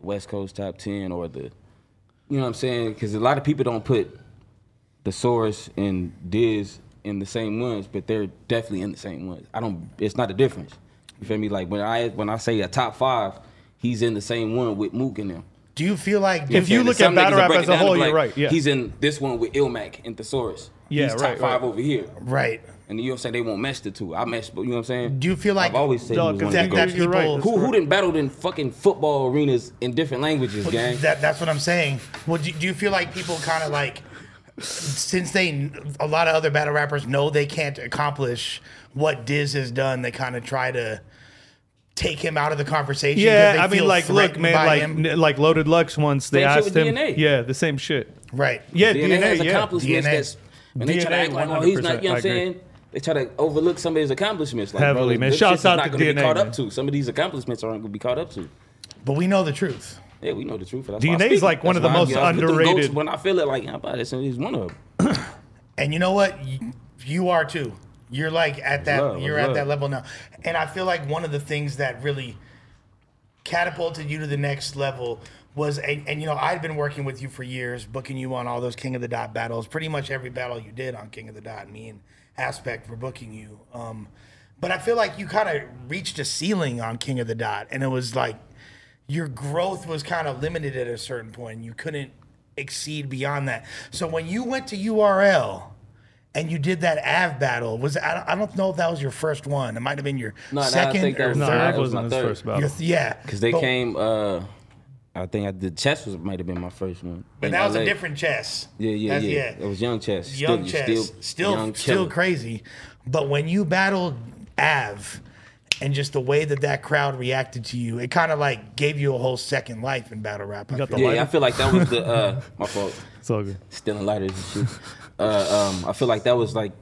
West Coast top ten or the, you know what I'm saying? Because a lot of people don't put Thesaurus and Diz in the same ones, but they're definitely in the same ones. I don't. It's not a difference. You feel me? Like when I when I say a top five, he's in the same one with Mook in them. Do you feel like If you look at battle rap as a whole, you're like, right, yeah. He's in this one with Ilmac and Thesaurus. Yeah, he's top right, five right. over here. right? And you know what I'm saying? They won't mesh the two. I mesh, but you know what I'm saying? Do you feel like I've always said Dog, he was one that, of the that goats. You're right. people Who didn't battled in fucking football arenas in different languages, gang? That, that's what I'm saying. Well, you, do you feel like people kind of like, since they, a lot of other battle rappers know they can't accomplish what Diz has done, they kind of try to take him out of the conversation. Yeah, they I mean, like, look, man, like, n- like Loaded Lux once they Same shit asked with him, DNA. yeah, the same shit. right? Yeah, DNA, DNA, has yeah. accomplishments DNA. that's when they try to act like, oh, he's not, you know what I'm agree. saying? They try to overlook somebody's accomplishments. Like, Heavily, bro, man. this Shouts shit's out not to gonna be DNA, caught man. up to. Some of these accomplishments aren't gonna be caught up to. But we know the truth. Yeah, we know the truth. That's why I DNA 's speak. like one That's of the most I put them goats underrated- When I feel it, like, yeah, but this is one of them. (clears throat) And you know what? You, you are too. You're like at that. love, you're it's at that level now. And I feel like one of the things that really catapulted you to the next level was, and, and you know, I'd been working with you for years, booking you on all those King of the Dot battles. Pretty much every battle you did on King of the Dot, me and Aspect were booking you. Um, but I feel like you kind of reached a ceiling on King of the Dot, and it was like your growth was kind of limited at a certain point. You couldn't exceed beyond that. So when you went to URL and you did that Av battle, was I don't, I don't know if that was your first one. It might have been your No, no, I second think that or was- No, Third. that third. was wasn't my his third. first battle. Your th- yeah, Because they But- came, uh, I think I, the chess was might have been my first one. But that was a different chess. Yeah, yeah, That's- yeah. It was young chess. Young still, chess, still, still, young still crazy. But when you battled Av, and just the way that that crowd reacted to you, it kind of like gave you a whole second life in battle rap. I got feel. the Yeah, lighter? I feel like that was the uh, (laughs) my fault. It's all good. Stealing lighters and shit. Uh, um, I feel like that was like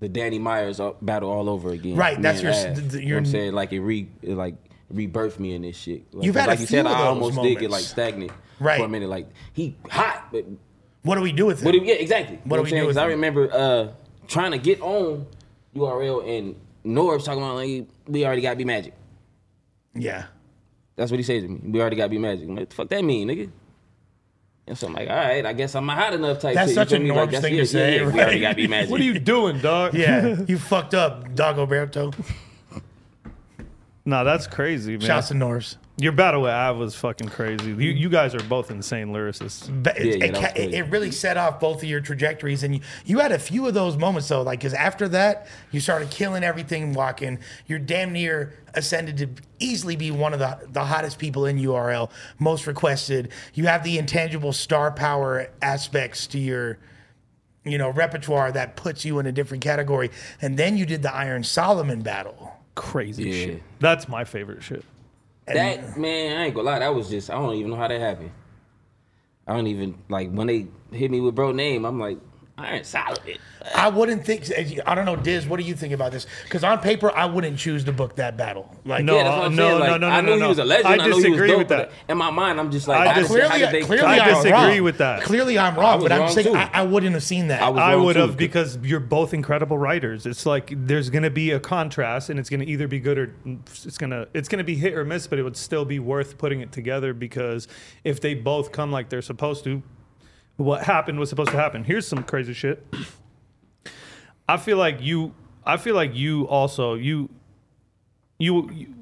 the Danny Myers uh, battle all over again. Right, Me that's and your- Av. th- th- you know what I'm saying? Like it re it like rebirthed me in this shit. Like, You've had a like you few said, of I those almost did get like stagnant Right. for a minute. Like he hot, but What do we do with it? What yeah, exactly. What do You we know do I'm with saying? 'Cause I remember uh, trying to get on URL and Norbes talking about like we already got to be magic. yeah. That's what he said to me. We already got to be magic. I'm like, what the fuck that mean, nigga? And so I'm like, all right, I guess I'm not hot enough type That's shit. You such a feel me? Like, that's- thing yeah, to say, Yeah, yeah, we already got to be magic. (laughs) What are you doing, dog? Yeah, (laughs) you fucked up, Dagoberto. No, that's crazy, man. Shouts to Norbes. Your battle with Av was fucking crazy. You, you guys are both insane lyricists. But it, Yeah, yeah, it, that was ca- crazy. it really set off both of your trajectories, and you, you had a few of those moments though. Like, because after that, you started killing everything, walking. You're damn near ascended to easily be one of the the hottest people in URL, most requested. You have the intangible star power aspects to your, you know, repertoire that puts you in a different category. And then you did the Iron Solomon battle. Crazy Yeah. shit. That's my favorite shit. That man, I ain't gonna lie, that was just I don't even know how that happened. I don't even like when they hit me with bro name. I'm like, I ain't solid. I wouldn't think. I don't know, Diz. What do you think about this? Because on paper, I wouldn't choose to book that battle. Like, No, Yeah, that's what I'm no, saying. no, Like, no, I knew no, he was a legend. I I, he disagree was dope, with that. In my mind, I'm just like, I how, did- disagree- how did clearly, I I'm disagree wrong. with that. Clearly, I'm wrong, was but I'm saying too. I, I wouldn't have seen that. I I would have because you're both incredible writers. It's like there's gonna be a contrast, and it's gonna either be good or it's gonna it's gonna be hit or miss. But it would still be worth putting it together because if they both come like they're supposed to, what happened was supposed to happen. Here's some crazy shit. I feel like you. I feel like you also you. You you,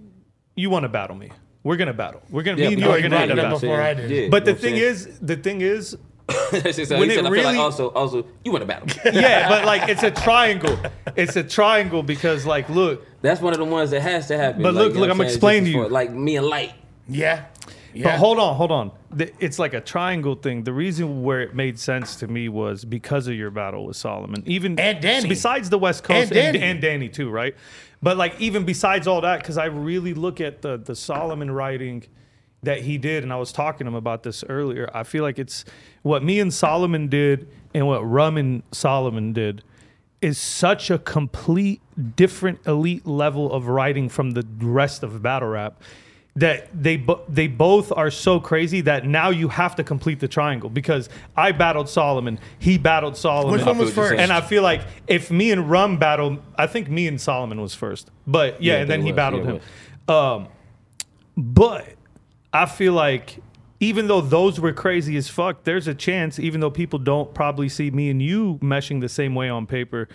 you want to battle me. We're gonna battle. We're gonna Yeah, me and you I are gonna invited end up him before I did. Yeah, But the you know what thing saying? is, the thing is, (laughs) That's when he it said, I feel really- like also, also, you want to battle. (laughs) yeah, but like it's a triangle. It's a triangle because like, look, That's one of the ones that has to happen. But Like, look- you know look, I'm explaining to you. for- Like me and Light. Yeah. Yeah. But hold on, hold on. It's like a triangle thing. The reason where it made sense to me was because of your battle with Solomon. Even And Danny. Besides the West Coast And Danny. and Danny too, right? But like even besides all that, because I really look at the the Solomon writing that he did, and I was talking to him about this earlier. I feel like it's what me and Solomon did and what Rum and Solomon did is such a complete different elite level of writing from the rest of battle rap that they bo- they both are so crazy that now you have to complete the triangle because I battled Solomon, he battled Solomon. Which one was I feel what you're first? And I feel like if me and Rum battled, I think me and Solomon was first. But yeah, Yeah, and then he was, battled yeah, him. Um, but I feel like even though those were crazy as fuck, there's a chance, even though people don't probably see me and you meshing the same way on paper,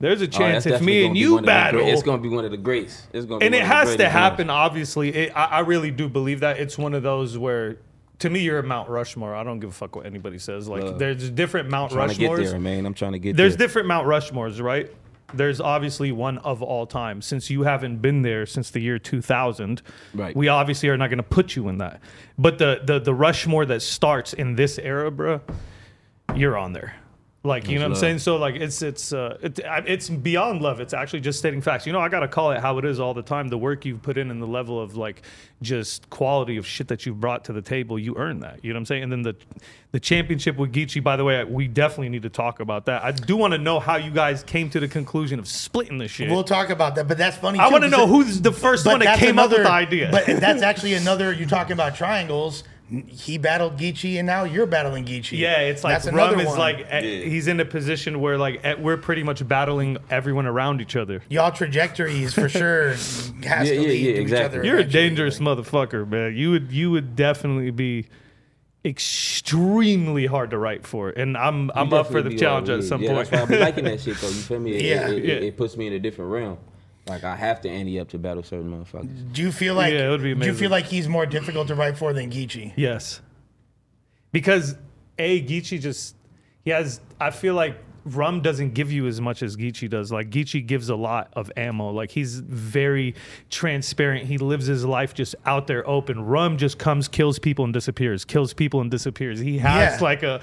there's a Oh, chance that's if me and you the battle, it's going to be one of the greats. It's going to and be it one of the has to happen. ones. Obviously, it, I, I really do believe that it's one of those where. To me, you're a Mount Rushmore. I don't give a fuck what anybody says. Like, Love. there's different Mount I'm trying to get Rushmores. there, man. I'm trying to get There's there. There's different Mount Rushmores, right? There's obviously one of all time. Since you haven't been there since the year 2000, Right. we obviously are not going to put you in that. But the, the the Rushmore that starts in this era, bro, you're on there. Like you know what I'm saying? So like it's it's uh it, it's beyond love. It's actually just stating facts. You know, I gotta call it how it is all the time. The work you've put in and the level of like just quality of shit that you've brought to the table, you earn that. You know what I'm saying? And then the the championship with Geechi, by the way, we definitely need to talk about that. I do want to know how you guys came to the conclusion of splitting the shit. We'll talk about that, but that's funny. I want to know who's the first one that that's came up with another- the idea. But that's (laughs) actually another. You're talking about triangles. He battled Geechi, and now you're battling Geechi. Yeah, it's like that's Rum another is one. like eh, he's in a position where like eh, we're pretty much battling everyone around each other. y'all trajectories for sure has Yeah, to yeah, lead yeah, to exactly. each other. You're a eventually. dangerous motherfucker, man. You would you would definitely be extremely hard to write for, and I'm I'm up for the challenge at some yeah, point. That's why I'm liking that (laughs) shit though. You feel me? It, Yeah. it, it, Yeah. it puts me in a different realm. Like I have to ante up to battle certain motherfuckers. Do you feel like? Yeah, it would be Do you amazing. feel like he's more difficult to write for than Geechi? yes, because a Geechi just he has. I feel like Rum doesn't give you as much as Geechi does. Like Geechi gives a lot of ammo. Like he's very transparent. He lives his life just out there open. Rum just comes, kills people, and disappears. Kills people and disappears. He has Yeah. like a.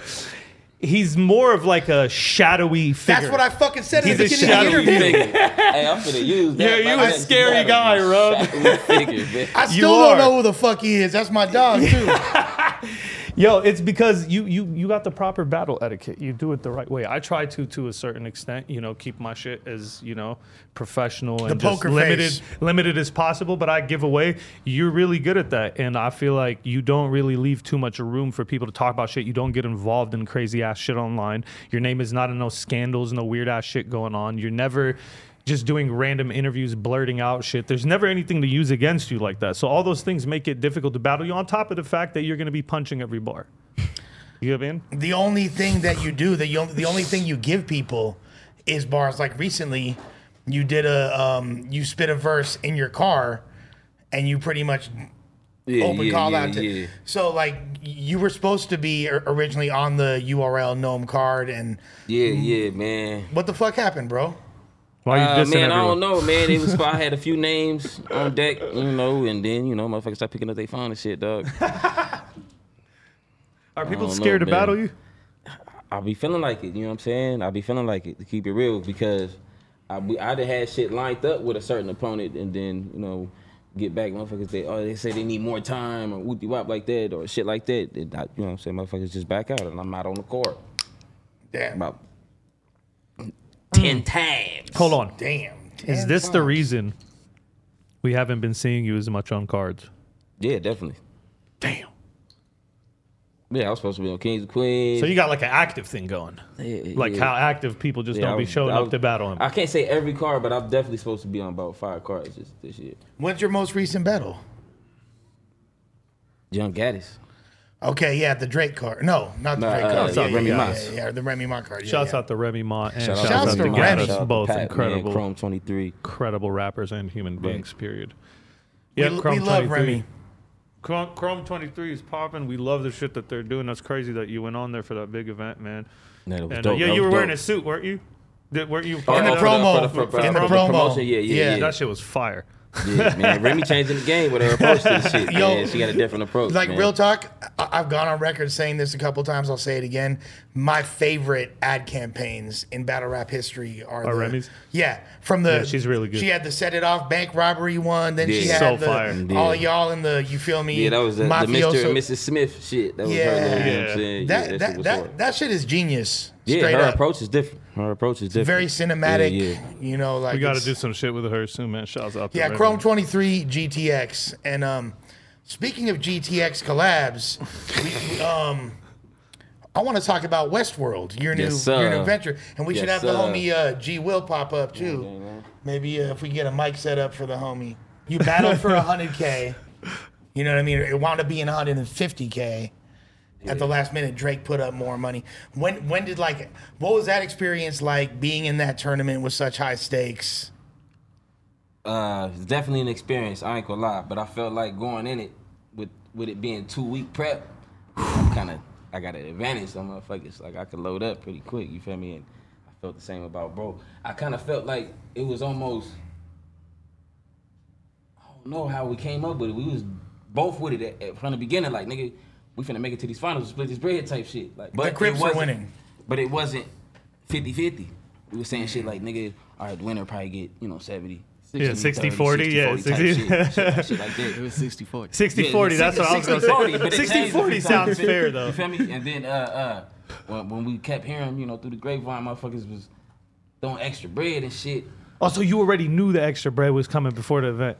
He's more of like a shadowy figure. That's what I fucking said in He's the a beginning of the shadowy interview. Figure. (laughs) hey, I'm gonna use that. Yeah, you like, a scary guy, Rob. Shadowy figure, man. I (laughs) still don't are. know who the fuck he is. That's my dog too. (laughs) Yo, it's because you you you got the proper battle etiquette. You do it the right way. I try to to a certain extent, you know, keep my shit as, you know, professional and just limited face. limited as possible, but I give away. You're really good at that. And I feel like you don't really leave too much room for people to talk about shit. You don't get involved in crazy ass shit online. Your name is not in no scandals, no weird ass shit going on. You're never just doing random interviews, blurting out shit. There's never anything to use against you like that. So all those things make it difficult to battle you on top of the fact that you're going to be punching every bar. You know what I mean? the only thing that you do, that you, the only thing you give people is bars. Like recently, you did a um, you spit a verse in your car, and you pretty much Yeah, open yeah, call yeah, out to. yeah. So like you were supposed to be originally on the URL NOME card, and Yeah, yeah, man. what the fuck happened, bro? Why you Uh, dissing man, I don't know, man. It was I had a few (laughs) names on deck, you know, and then you know, motherfuckers start picking up their phone and shit, dog. (laughs) Are people don't know, scared to man. battle you? I'll be feeling like it. You know what I'm saying? I'll be feeling like it to keep it real because I be, I'd have had shit lined up with a certain opponent and then you know get back motherfuckers. They oh they say they need more time or whoopty wop like that or shit like that. And I, you know what I'm saying? Motherfuckers just back out and I'm not on the court Damn, about ten hmm. times. Hold on. damn. Is Damn this the reason we haven't been seeing you as much on cards? Yeah, definitely. Damn. Yeah, I was supposed to be on Kings and Queens. So you got like an active thing going. Yeah, Like yeah. how active people just Yeah, don't be was- showing I up was- to battle him. I can't say every card, but I'm definitely supposed to be on about five cards this, this year. When's your most recent battle? Young Gaddis. Okay, yeah, the Drake card. No, not the Nah, Drake uh, card. yeah, yeah, Remy yeah, Mas. yeah, yeah, the Remy Ma card. Yeah, Shouts yeah. out to Remy Ma and Shout shouts, Shouts out to to Remy. Gaddis, Shout out to both Pat, man, incredible, Chrome 23. incredible rappers and human beings. Period. Yeah, we, Chrome we love Remy. Chrome, Chrome 23 is popping. We love the shit that they're doing. That's crazy that you went on there for that big event, man. Yeah, that was And, uh, dope. yeah, That you was were wearing dope. a suit, weren't you? Did, weren't you? In the Oh, for promo. for for- In the for promo. promotion, yeah, yeah, Yeah. yeah. That shit was fire. Yeah, man. Remy changing the game with her approach to the shit. Yo, man. She got a different approach. Like man. real talk, I- I've gone on record saying this a couple times. I'll say it again. My favorite ad campaigns in battle rap history are, Are the, Remy's? Yeah, from the Yeah, she's really good. She had the set it off bank robbery one. Then she had So the fire. all Yeah. y'all in the you feel me? Yeah, that was the, the Mr. and Mrs. Smith shit. That was Yeah. her. Little, you know what Yeah. I'm saying? That yeah, that shit was that, that shit is genius. Yeah, Straight her up. approach is different. Her approach is different. Very cinematic. Yeah, yeah. You know, like We got to do some shit with her soon, man. Shouts out to Yeah, Remy. Chrome 23 GTX. And um, speaking of GTX collabs, we, we, um, I want to talk about Westworld, your new Yes, your new venture, and we should Yes, have the homie uh, G Will pop up too. Maybe uh, if we get a mic set up for the homie. You battled for 100k. (laughs) You know what I mean? It wound up being 150k. At the last minute, Drake put up more money. When when did like what was that experience like being in that tournament with such high stakes? uh, it's definitely an experience. I ain't gonna lie, but I felt like going in it with with it being two week prep, kind of I got an advantage on motherfuckers. Like I could load up pretty quick. You feel me? And I felt the same about bro. I kind of felt like it was almost. I don't know how we came up with it. We was both with it at, at, from the beginning. Like nigga, we finna make it to these finals, split this bread type shit. Like, but The Crips it are wasn't- winning. But it wasn't 50-50. We were saying shit like nigga, all right, the winner probably get you know 70. Yeah, 60, 60-40, yeah, 60, type 60. shit, shit, shit like that. It was 60 40. 60 Yeah, 40, that's what I was going to say. but it 60 changed a 40 few sounds times. fair, though. You feel me? And then uh uh when, when we kept hearing, you know, through the grapevine, motherfuckers was throwing extra bread and shit. Also, you already knew the extra bread was coming before the event.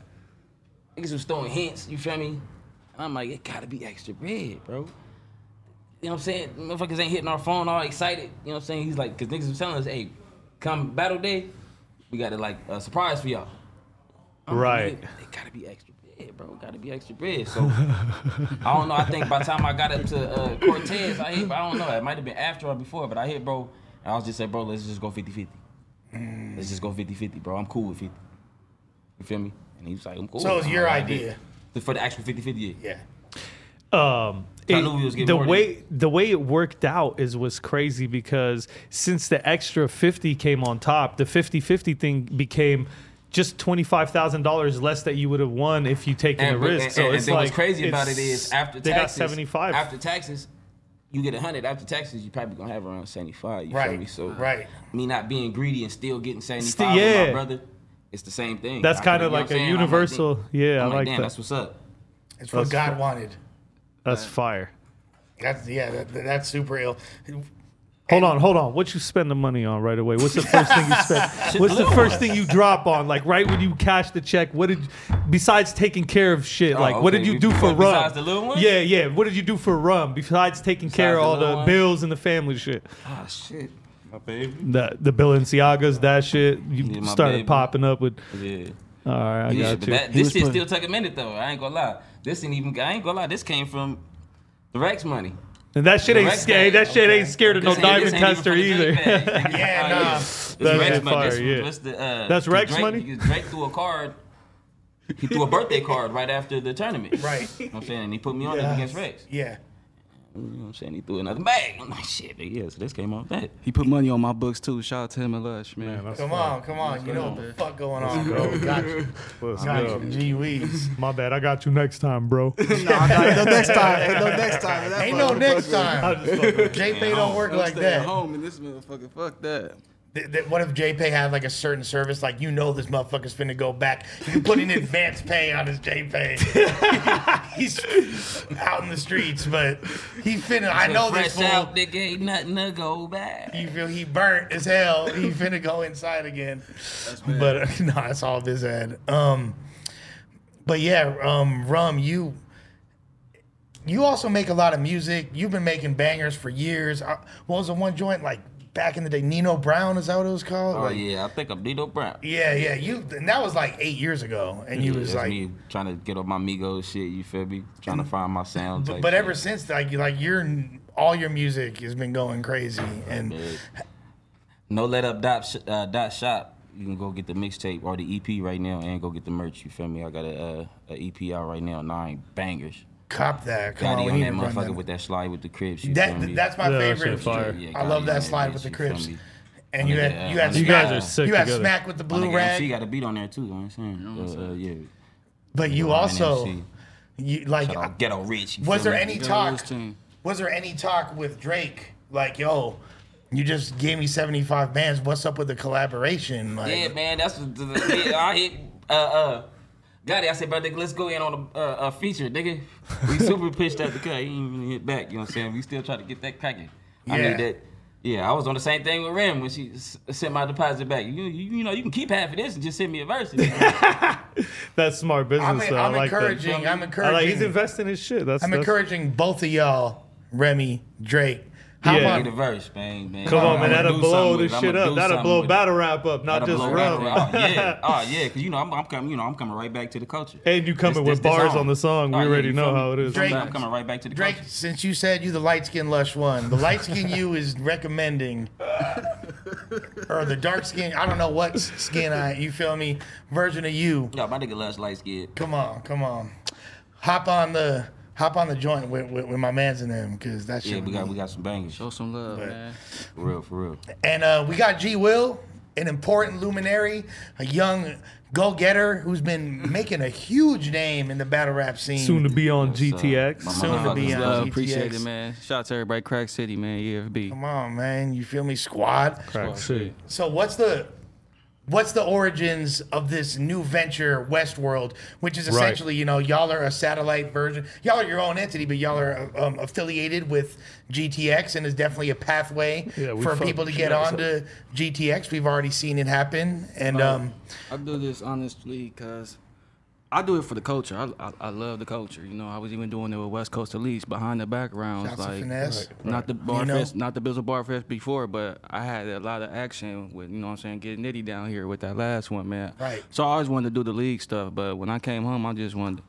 Niggas was throwing hints, you feel me? And I'm like, it gotta be extra bread, bro. You know what I'm saying? Motherfuckers ain't hitting our phone all excited. You know what I'm saying? He's like, cause niggas was telling us, hey, come battle day, we got a like a surprise for y'all. I'm Right. "Nigga, It gotta be extra bread, bro. Gotta be extra bread. So I don't know. I think by the time I got up to uh, Cortez, I hit, I don't know. It might have been after or before, but I hit bro. And I was just like, bro, let's just go 50-50. Let's just go 50-50, bro. I'm cool with 50. You feel me? And he was like, I'm cool. So it was I'm your like, idea. For the actual 50-50, yeah. Yeah. Um, it- knew we was getting the more than way the way it worked out is was crazy because since the extra 50 came on top, the 50-50 thing became just $25,000 less that you would have won if you taken And, the risk. and, so and it's then like what's crazy about it's- is after they taxes, got 75. After taxes, you get a 100. After taxes, you probably gonna have around 75. You feel Right, me? So right. me not being greedy and still getting 75 Still- yeah. my brother, it's the same thing. That's kinda feel- you know like a a I'm? I'm universal- damn- yeah, I I'm like damn, that. That's what's up. It's what That's God fu- wanted. That's fire. That's yeah, that, that's super ill. Hold on, hold on. What you spend the money on right away? What's the first thing you spend? (laughs) What's the first thing you drop on? Like right when you cash the check, what did besides taking care of shit? Like what did you do for rum? Besides the little ones? Yeah, yeah. What did you do for rum besides taking care of all little the ones? bills and the family shit? Ah shit, my baby. The the Balenciagas, that shit. You Yeah, started baby. popping up with. Yeah. All right, I Yeah, got you. that, this shit still took a minute though. I ain't gonna lie. This ain't even. I ain't gonna lie. This came from the Rex money. and that shit ain't scared. That shit ain't scared of no diamond this ain't even tester either. (laughs) Yeah, nah. This That Rex money. fire, yeah. what's the, uh, That's Rex Drake, money? because Drake threw a card. He threw a (laughs) birthday card right after the tournament. Right. You know what I'm saying? And he put me on it Yes. against Rex. Yeah. You know what I'm saying? He threw another bag. I'm like, shit, yeah, so this came off that. He put money on my books too. Shout out to him and Lush, man. Come on, come on. You know what the fuck going on, bro. Got you. Let's Got go. you. Gee whiz. My bad. I got you next time, bro. (laughs) no, no, ain't no next time. Ain't no next time. That Ain't no next motherfucker- time. JPay don't work I'm like staying that. home and this motherfucker. Fuck that. Th- th- What if JPay had like a certain service, like you know this motherfucker's finna go back? You can put in advance pay on his JPay. (laughs) He's out in the streets, but he finna. I know this fool. out, nigga, ain't nothing to go back. You feel he burnt as hell. He finna go inside again. But uh, (laughs) no, that's all this had. Um, but yeah, um, Rum, you you also make a lot of music. You've been making bangers for years. Uh, what was the one joint like back in the day? Nino Brown is that what it was called? Oh Like, yeah, I think I'm Dito Brown. yeah, yeah. You and that was like eight years ago, and you Yeah, was like. me trying to get on my Migos shit. You feel me? Trying to find my sound. But, but ever since, like, like your all your music has been going crazy, and Yeah. No let up dot uh, dot shop. you can go get the mixtape or the EP right now and go get the merch. You feel me? I got a, uh, a EP out right now, nine bangers. Cop that. Come Got on, on that motherfucker that. with that slide with the cribs. You That feel that's my Yeah, favorite. shit fire. Yeah, I love that slide bitch, with the you feel Crips. And you My had you had You smack, guys are sick you had together. smack with the blue nigga MC rag, got a beat on there too. You know what I'm saying? Uh, uh, yeah. but you also you like Shout out Ghetto Rich. was there any talk? Was there any talk with Drake? Like, yo, you just gave me seventy five bands. What's up with the collaboration? Like, Yeah, man, that's what the, the, I hit. Uh, uh, got it. I said, bro, nigga, let's go in on a, uh, a feature, nigga. We (laughs) super pitched at the cut. He ain't even hit back. You know what I'm saying? We still try to get that cracking. I need that. Yeah, I was on the same thing with Rim when she s- sent my deposit back. You, you, you know, you can keep half of this and just send me a verse. (laughs) That's smart business. I'm, though. I I'm like that. encouraging. I'm I encouraging. like he's investing his shit. That's I'm that's- encouraging both of y'all, Remy, Drake. How Yeah. Get a about verse, man. man. Come on, man. That'll blow this shit up. That'll blow battle rap up, not That'll just blow rum. rap. Oh yeah, (laughs) oh yeah, because you know I'm, I'm coming, you know I'm coming right back to the culture. And you coming This- with this bars song. on the song. We Oh, yeah, already know how it is. Drake- I'm coming right back to the Drake? culture. Since you said you the light skin lush one, the light skin you is recommending, (laughs) or the dark skin. I don't know what skin I. You feel me? Version of you. Yo, my nigga loves light skin. Come on, come on. Hop on the hop on the joint with, with, with my man's in them because that shit. Yeah, we got be- we got some bangers. Show some love, man. For real, for real. And uh, we got G Will, an important luminary, a young go-getter who's been (laughs) making a huge name in the battle rap scene. Soon to be on Yes, sir. GTX. My Soon to be motherfuckers on love Uh, GTX. appreciate it, man. Shout out to everybody, Crack City, man. EFB. Come on, man. You feel me, squad? Crack City. So what's the what's the origins of this new venture, Westworld, which is Right. essentially, you know, y'all are a satellite version. Y'all are your own entity, but y'all are um, affiliated with GTX, and is definitely a pathway Yeah, for people to get you. onto GTX. We've already seen it happen, and um, I do this honestly because I do it for the culture. I, I, I love the culture. You know, I was even doing it with West Coast Elites behind the backgrounds, shouts to like finesse. not the bar know? fest, not the Bizzle Bar Fest before, but I had a lot of action with you know what I'm saying, getting nitty down here with that last one, man. Right. So I always wanted to do the league stuff, but when I came home, I just wanted,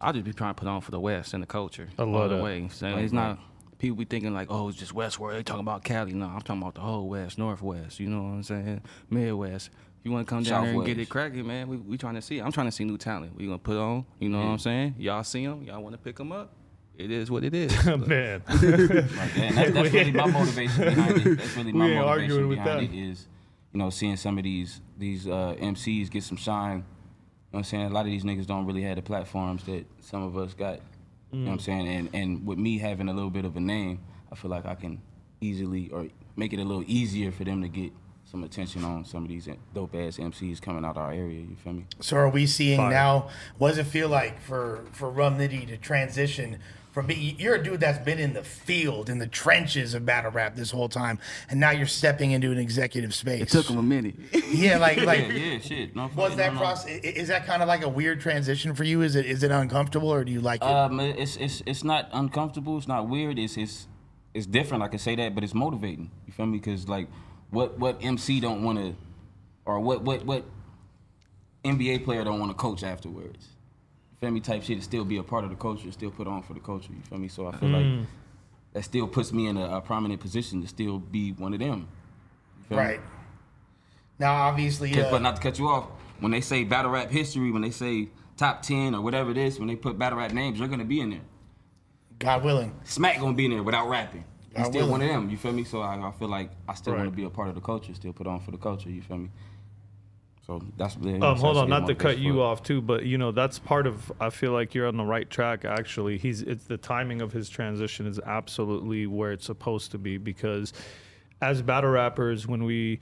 I just be trying to put on for the West and the culture I all love the that. way. So it's not. People be thinking like, oh, it's just Westworld. They talking about Cali. No, I'm talking about the whole West, Northwest. You know what I'm saying? Midwest. If you want to come down there and get it Southwest. cracking, man, we, we trying to see. I'm trying to see new talent. We gonna put on. You know what I'm saying? Y'all see them. Y'all want to pick them up. It is what it is. (laughs) Man. (laughs) Like, and that's, (laughs) that's really my motivation behind it. That's really my We ain't motivation arguing with behind that. it is, you know, seeing some of these these uh, MCs get some shine. You know what I'm saying? A lot of these niggas don't really have the platforms that some of us got. You know what I'm saying? And and with me having a little bit of a name, I feel like I can easily or make it a little easier for them to get some attention on some of these dope ass MCs coming out our area. You feel me? So are we seeing Fire. now? What does it feel like for for Rum Nitty to transition from being? You're a dude that's been in the field, in the trenches of battle rap this whole time, and now you're stepping into an executive space. it took him a minute. (laughs) Yeah, like like. yeah, yeah, shit. No, Was fuck- that no, no. process? Is that kind of like a weird transition for you? Is it is it uncomfortable or do you like it? Um, it's it's it's not uncomfortable. It's not weird. It's it's it's different. I can say that, but it's motivating. You feel me? Because like, what what MC don't want to, or what what what NBA player don't want to coach afterwards. You feel me? Type shit. To still be a part of the culture. Still put on for the culture. You feel me? So I feel Mm. like that still puts me in a, a prominent position to still be one of them. You feel me? right. Now, obviously, uh, But not to cut you off, when they say battle rap history, when they say top ten or whatever it is, when they put battle rap names, you're gonna be in there. God willing. Smack gonna be in there without rapping. He's I still one of them. You feel me? So I, I feel like I still want to be a part of the culture. Still put on for the culture. You feel me? So that's Um, hold on, not to cut you off too, but you know that's part of. I feel like you're on the right track. Actually, he's it's the timing of his transition is absolutely where it's supposed to be because, as battle rappers, when we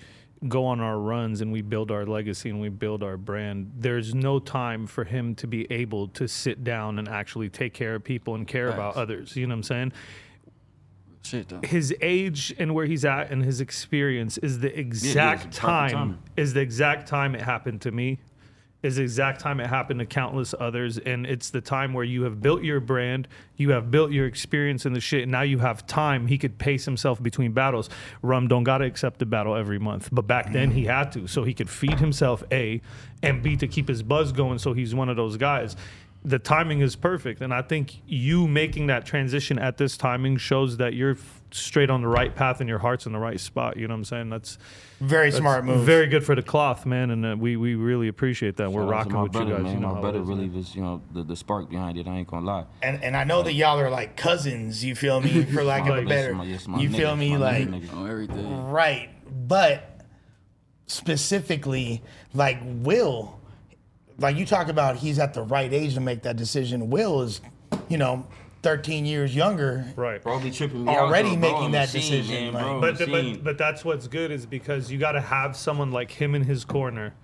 go on our runs and we build our legacy and we build our brand, there's no time for him to be able to sit down and actually take care of people and care about others. You know what I'm saying? Shit his age and where he's at and his experience is the exact perfect time. timing. is the exact time it happened to me is the exact time it happened to countless others and it's the time where you have built your brand you have built your experience in the shit and now you have time. He could pace himself between battles. Rum don't gotta accept the battle every month but back then he had to so he could feed himself a and b to keep his buzz going so he's one of those guys the timing is perfect, and I think you making that transition at this timing shows that you're f- straight on the right path and your heart's in the right spot. You know what I'm saying? That's Very that's smart move. Very good for the cloth, man, and uh, we we really appreciate that. We're Shout out to rocking with brother, you guys. Man. You know my brother is, really man. was, you know, the, the spark behind it. I ain't gonna lie. and and I know that y'all are like cousins. You feel me? For (laughs) lack of a better, my- yes, my you feel me? Like niggas. On right, but specifically, like Will, like you talk about, he's at the right age to make that decision. Will is, you know, 13 years younger. right. Bro, be tripping me Already out, bro. making I'm that machine, decision, man, like- bro. but, but but that's what's good is because you got to have someone like him in his corner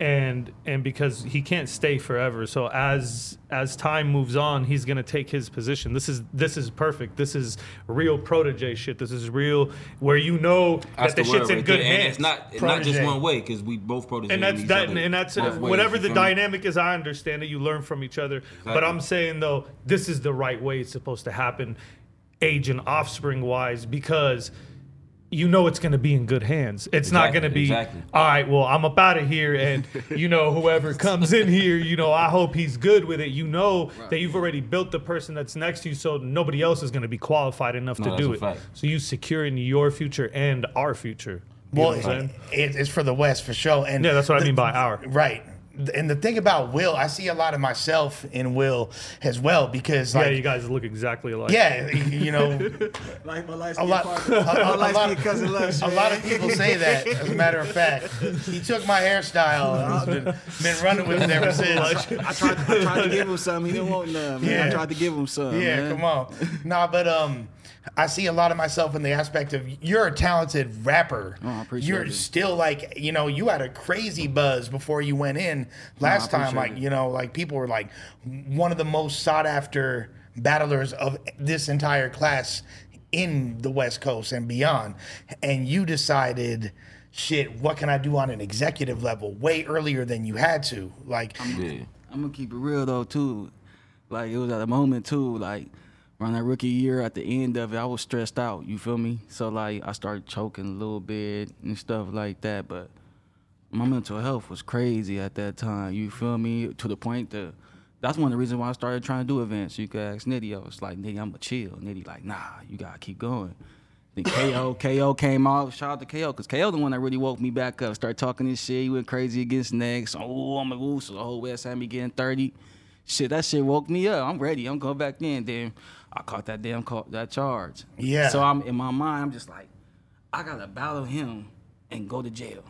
and and because he can't stay forever. So as as time moves on he's going to take his position. This is this is perfect. This is real protege shit. This is real where you know That's that the, word shit's in good there. And hands. it's not it's not just one way because we both protege and that's each that, and that's both whatever the dynamic is. I understand it. You learn from each other, but I'm saying though, this is the right way it's supposed to happen, age and offspring wise, because you know it's going to be in good hands. It's not going to be exactly. all right. Well, I'm up out of here, and you know whoever (laughs) comes in here, you know, I hope he's good with it. You know that you've already built the person that's next to you, so nobody else is going to be qualified enough No, to do it. fact. So you securing your future and our future. You Well, know what I'm saying? it, it's for the West for sure. And Yeah, that's what I mean by our. Right. And the thing about Will, I see a lot of myself in Will as well because like yeah, you guys look exactly alike. yeah, you know, (laughs) Like my light a lot, a, a- a lot, skinned cousin Lush. a lot of people say that. As a matter of fact, (laughs) he took my hairstyle and has been, been running with it ever since. I tried, I tried to give him some. He didn't want none. Man. I tried to give him some. Yeah, man. come on. Nah, but um, I see a lot of myself in the aspect of you're a talented rapper. Oh, I appreciate You're it. still like, you know, you had a crazy buzz before you went in last time. Like, it. you know, like people were like one of the most sought after battlers of this entire class in the West Coast and beyond. And you decided, shit, what can I do on an executive level way earlier than you had to? Like, Yeah. I'm gonna keep it real though too. Like it was at a moment too, like around that rookie year at the end of it, I was stressed out. You feel me? So like I started choking a little bit and stuff like that. But my mental health was crazy at that time. You feel me? To the point that that's one of the reasons why I started trying to do events. You could ask Nitty. I was like, Nitty, I'm gonna chill. Nitty like, nah, you gotta keep going. Then KO, (laughs) KO came out. Shout out to KO, cause KO the one that really woke me back up. Started talking this shit. He went crazy against next. Oh, I'm a ooh, so the whole West had me getting 30. Shit, that shit woke me up. I'm ready. I'm going back in. Then I caught that damn call, that charge. Yeah. So I'm in my mind. I'm just like, I gotta battle him and go to jail.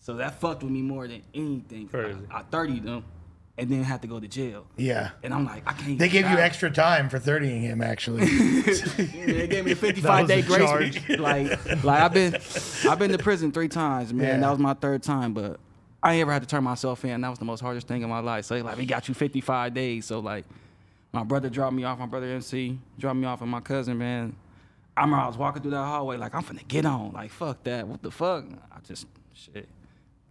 So that fucked with me more than anything. Crazy. I, I 30 them, and then had to go to jail. yeah. And I'm like, I can't. They gave you extra time for 30ing him, actually. (laughs) They gave me a 55 day was the grace. charge. Like, like I've been, I've been to prison three times, man. Yeah. That was my third time, but I ain't ever had to turn myself in. That was the most hardest thing in my life. So like, we got you 55 days. So like, my brother dropped me off. My brother MC dropped me off, and my cousin, man. I remember I was walking through that hallway like I'm finna get on. Like fuck that. What the fuck? I just shit.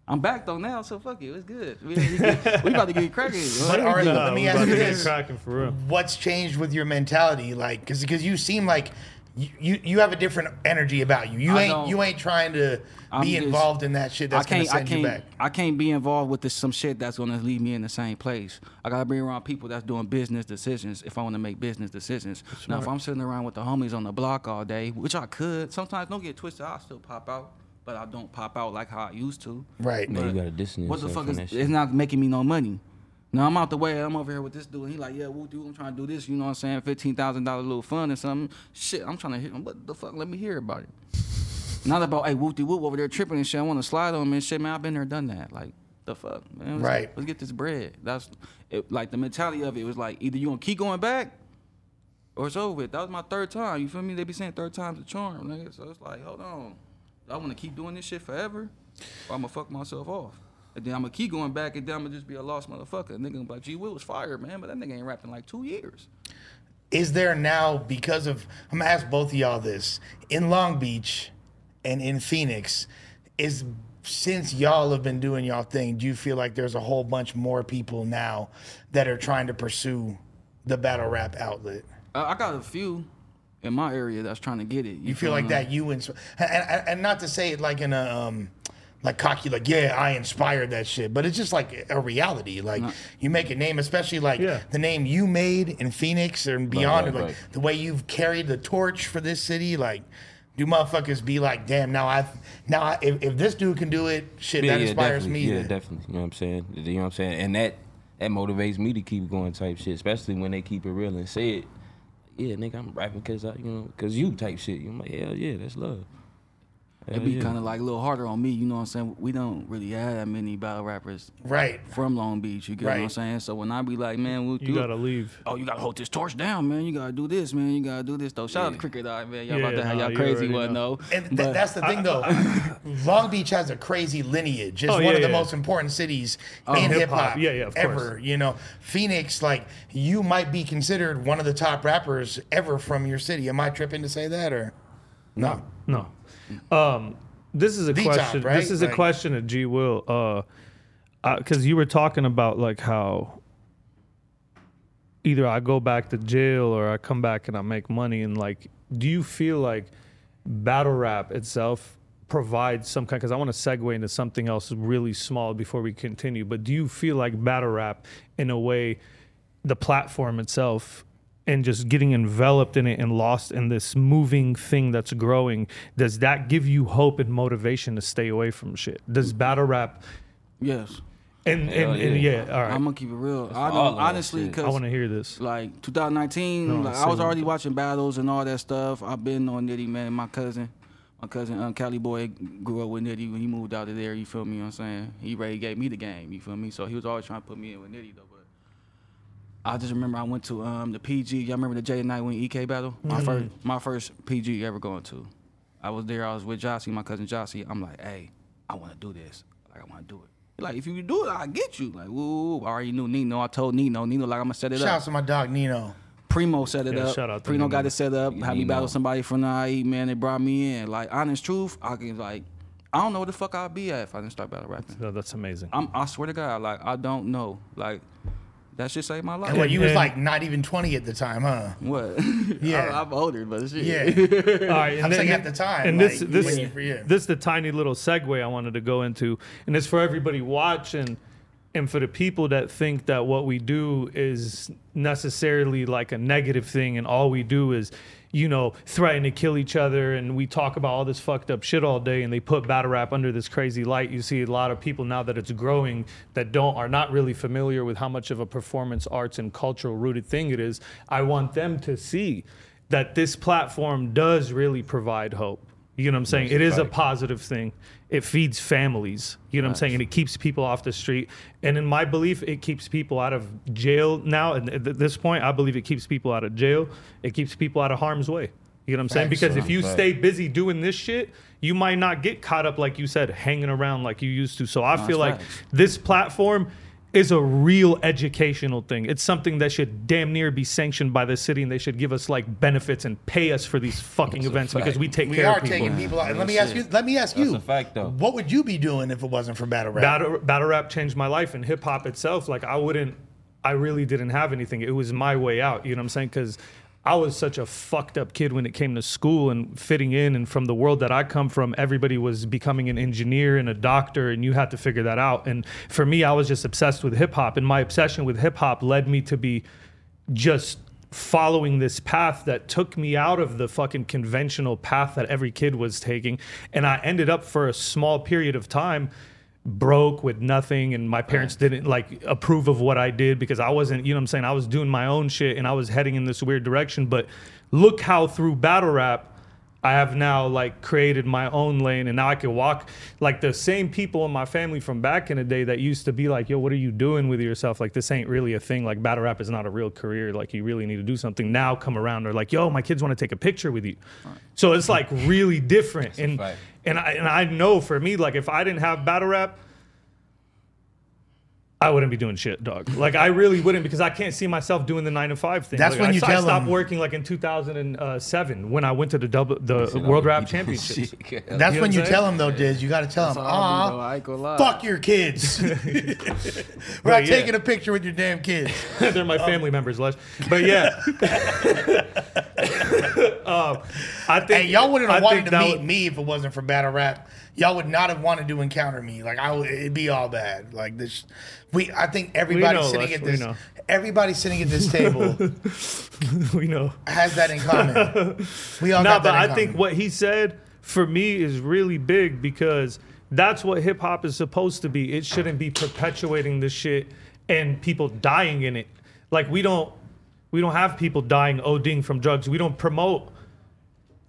I'm back though now, so fuck it. It's good. We, we, we about to get cracking. (laughs) But all right, Nah, let me ask you to this: cracking for real. What's changed with your mentality? Like, because because you seem like you, you you have a different energy about you. You I ain't you ain't trying to I'm be just- involved in that shit that's I gonna can't, I send you can't, back. I can't be involved with this, some shit that's gonna leave me in the same place. I gotta be around people that's doing business decisions if I want to make business decisions. Now, if I'm sitting around with the homies on the block all day, which I could, sometimes don't get twisted, I still pop out, but I don't pop out like how I used to. Right. Man, you gotta distance What the fuck from is? that shit. It's not making me no money. Now I'm out the way. I'm over here with this dude. And he like, yeah, woo, dude, I'm trying to do this. You know what I'm saying? Fifteen thousand dollar little fund or something. Shit, I'm trying to hit. Him. What the fuck? Let me hear about it. Not about hey whoop de whoop over there tripping and shit. I want to slide on him and shit, man. I've been there, done that. Like the fuck, man. Let's, Right. Let's get this bread. That's it, like the mentality of it was like either you gonna keep going back or it's over with. That was my third time. You feel me? They be saying third time's a charm, nigga. So it's like, hold on. I want to keep doing this shit forever, or I'm gonna fuck myself off. And then I'm gonna keep going back, and then I'm gonna just be a lost motherfucker. And nigga, gonna be like, G Will was fired, man, but that nigga ain't rapping like two years. Is there now because of I'm gonna ask both of y'all this in Long Beach and in Phoenix is since y'all have been doing y'all thing, do you feel like there's a whole bunch more people now that are trying to pursue the battle rap outlet? I, I got a few in my area that's trying to get it. You feel like that you and, and and not to say it like in a um like cocky, like yeah, I inspired that shit. But it's just like a reality. Like you make a name, especially like Yeah. the name you made in Phoenix and beyond, right, like right. the way you've carried the torch for this city, like. Do motherfuckers be like, damn? Now I, now I, if, if this dude can do it, shit, that inspires definitely. me. Yeah, to- definitely. You know what I'm saying? You know what I'm saying? And that that motivates me to keep going type shit, especially when they keep it real and say it. Yeah, nigga, I'm rapping because I, you know, because you type shit. I'm like, hell yeah, that's love. It'd be kind of like a little harder on me, you know what I'm saying? We don't really have that many battle rappers Right. from Long Beach, you get what I'm saying? So when I be like, man, we'll You do gotta leave. Oh, you gotta hold this torch down, man. You gotta do this, man. You gotta do this though. Shout out to Cricket Eye, man. Y'all Yeah, about to have nah, y'all crazy one know. though. And th- that's the thing, though. Long Beach has a crazy lineage. It's Oh, one yeah, of the yeah. most important cities oh, in hip-hop. Yeah, yeah, of ever. course. You know, Phoenix, like you might be considered one of the top rappers ever from your city. Am I tripping to say that, or no? No. Um, this is a The question. right? This is a question of G Will. Uh, because you were talking about like how either I go back to jail or I come back and I make money. And like, do you feel like battle rap itself provides some kind? Because I want to segue into something else really small before we continue. But do you feel like battle rap, in a way, the platform itself? And just getting enveloped in it and lost in this moving thing that's growing does that give you hope and motivation to stay away from shit does battle rap yes. and Hell and, and yeah. yeah all right I'm gonna keep it real. I don't honestly because i want to hear this like 2019, No, like, I was what- already watching battles and all that stuff. I've been on Nitty, man. My cousin, my cousin, um, Cali boy, grew up with Nitty when he moved out of there. You feel me? You know what I'm saying? He already gave me the game. You feel me? So he was always trying to put me in with Nitty though. But I just remember I went to um, the PG. Y'all remember the J Night when EK battle? My Mm-hmm. first, my first PG ever going to. I was there. I was with Jossie, my cousin Jossie. I'm like, hey, I want to do this. Like I want to do it. Like if you do it, I get you. Like, woo, I already knew Nino. I told Nino. Nino like I'm gonna set it Shout up. Shout out to my dog Nino. Primo set it Yeah, up. shout out to Primo Nino. got it set up. Yeah, Had me battle somebody from the IE, man. They brought me in. Like, honest truth, I can like, I don't know where the fuck I'd be at if I didn't start battle rapping. No, that's amazing I'm, I swear to God, like, I don't know. Like, that shit saved my life. And when you was like not even 20 at the time, huh? what? (laughs) Yeah. I, am older, but shit. Yeah. (laughs) All right, I'm saying at the time, and this like, this when you- yeah. this is the tiny little segue I wanted to go into, and it's for everybody watching, and for the people that think that what we do is necessarily like a negative thing, and all we do is, you know, threaten to kill each other, and we talk about all this fucked up shit all day, and they put battle rap under this crazy light. You see a lot of people now that it's growing that don't are not really familiar with how much of a performance arts and cultural rooted thing it is. I want them to see that this platform does really provide hope. You know what I'm saying? It is a positive thing. It feeds families. You know what I'm saying? And it keeps people off the street. And in my belief, it keeps people out of jail now. And at this point, I believe it keeps people out of jail. It keeps people out of harm's way. You know what I'm saying? Because if you stay busy doing this shit, you might not get caught up, like you said, hanging around like you used to. So I feel like this platform is a real educational thing. It's something that should damn near be sanctioned by the city, and they should give us like benefits and pay us for these fucking That's a events because we take We care are of people. We are taking people out. And let me ask you. Let me ask That's you. a fact, though. What would you be doing if it wasn't for battle rap? battle battle rap changed my life and hip hop itself like I wouldn't I really didn't have anything it was my way out you know what I'm saying cuz I was such a fucked up kid when it came to school and fitting in and from the world that I come from everybody was becoming an engineer and a doctor and you had to figure that out. And for me I was just obsessed with hip hop and my obsession with hip hop led me to be just following this path that took me out of the fucking conventional path that every kid was taking. And I ended up for a small period of time broke with nothing and my parents didn't like approve of what I did because I wasn't you know what I'm saying I was doing my own shit and I was heading in this weird direction but look how through battle rap I have now like created my own lane and now I can walk like the same people in my family from back in the day that used to be like, yo, what are you doing with yourself? Like this ain't really a thing. Like battle rap is not a real career. Like you really need to do something. Now come around. They're like, yo, my kids want to take a picture with you. So it's like really different. And. And I and I know for me, like if I didn't have battle rap, I wouldn't be doing shit, dog. Like I really wouldn't because I can't see myself doing the nine to five thing. That's Like, when I, you I tell stopped them- working like in 2007 when I went to the double, the World Rap (laughs) Championships. That's You know when what you I'm tell saying? them though, Diz. You got to tell them, all I do, though. ah, I ain't gonna lie. fuck your kids. (laughs) We're But not yeah. taking a picture with your damn kids. (laughs) They're my family members, Les. But yeah. um, I think Hey, y'all wouldn't have I wanted to that meet would- me if it wasn't for battle rap. Y'all would not have wanted to encounter me. Like I would, it'd be all bad. Like this, we. I think everybody know, sitting Les, at this, everybody sitting at this table (laughs) we know. has that in common. (laughs) We all No, got but I think what he said for me is really big because that's what hip hop is supposed to be. It shouldn't be perpetuating this shit and people dying in it. Like we don't we don't have people dying ODing from drugs. We don't promote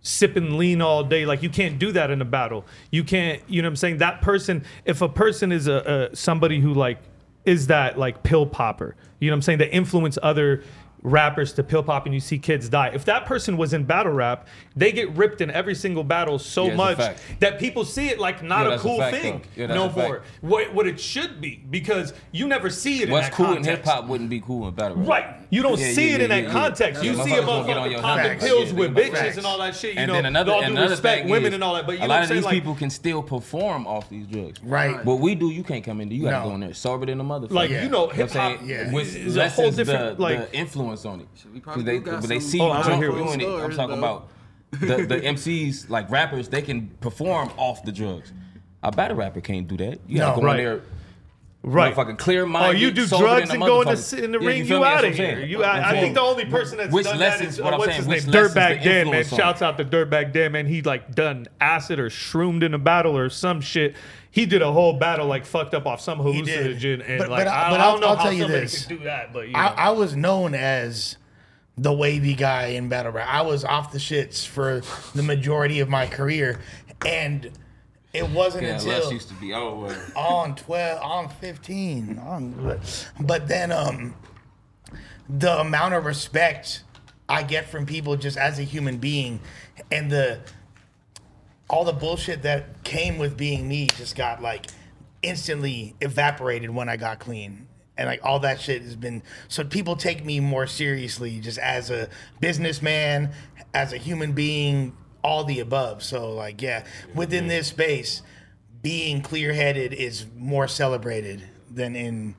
sipping lean all day. Like you can't do that in a battle. You can't, you know what I'm saying? That person, if a person is a, a somebody who like is that like pill popper, you know what I'm saying? That influence other rappers to pill pop and you see kids die. If that person was in battle rap, they get ripped in every single battle so Yeah, much that people see it like not Yeah, a that's a cool fact, thing. Yeah, no more. What what it should be because you never see it What's in that What's cool in hip hop wouldn't be cool in battle rap. Right. You don't Yeah, see yeah, it in that yeah. context. Yeah, You see a motherfuckers gonna on motherfucker your popping pills with bitches facts. and all that shit. You and know, then another, all due another respect, women is, and all that. But you a know lot of these people can still perform off these drugs. Right. What we do, you can't come in there. You gotta go in there sober than a motherfucker. Like, you know, hip what I'm hop saying? Yeah. Which is a whole different the, like. the influence on it. we probably Because they, do they see Oh, you I drunk hear it. doing it, I'm talking though. about the, the MCs, like rappers, they can perform off the drugs. A battle rapper can't do that. You gotta No. go Right. in there. Right. Motherfucking clear mind. Oh, minded. you do drugs and go in the, in the Yeah, ring, feel you me? Out of here. You, I, I think the only person that's Which done that lessens is what I'm what's saying, his which name, Dirtbag Dan, man. influence on Shouts out to Dirtbag Dan, man. He like done acid or shroomed in a battle or some shit. He did a whole battle like fucked up off some hallucinogen, and But- like but I- I, but I I'll- don't know I'll how tell you somebody this. could do that, but you know. I, I was known as the wavy guy in battle rap. I was off the shits for the majority of my career, and it wasn't Yeah, until Les used to be over. on 12 on 15 on but, but then um the amount of respect i get from people just as a human being and the all the bullshit that came with being me just got like instantly evaporated when i got clean and like all that shit has been so people take me more seriously just as a businessman as a human being all the above. So like yeah within this space being clear-headed is more celebrated than in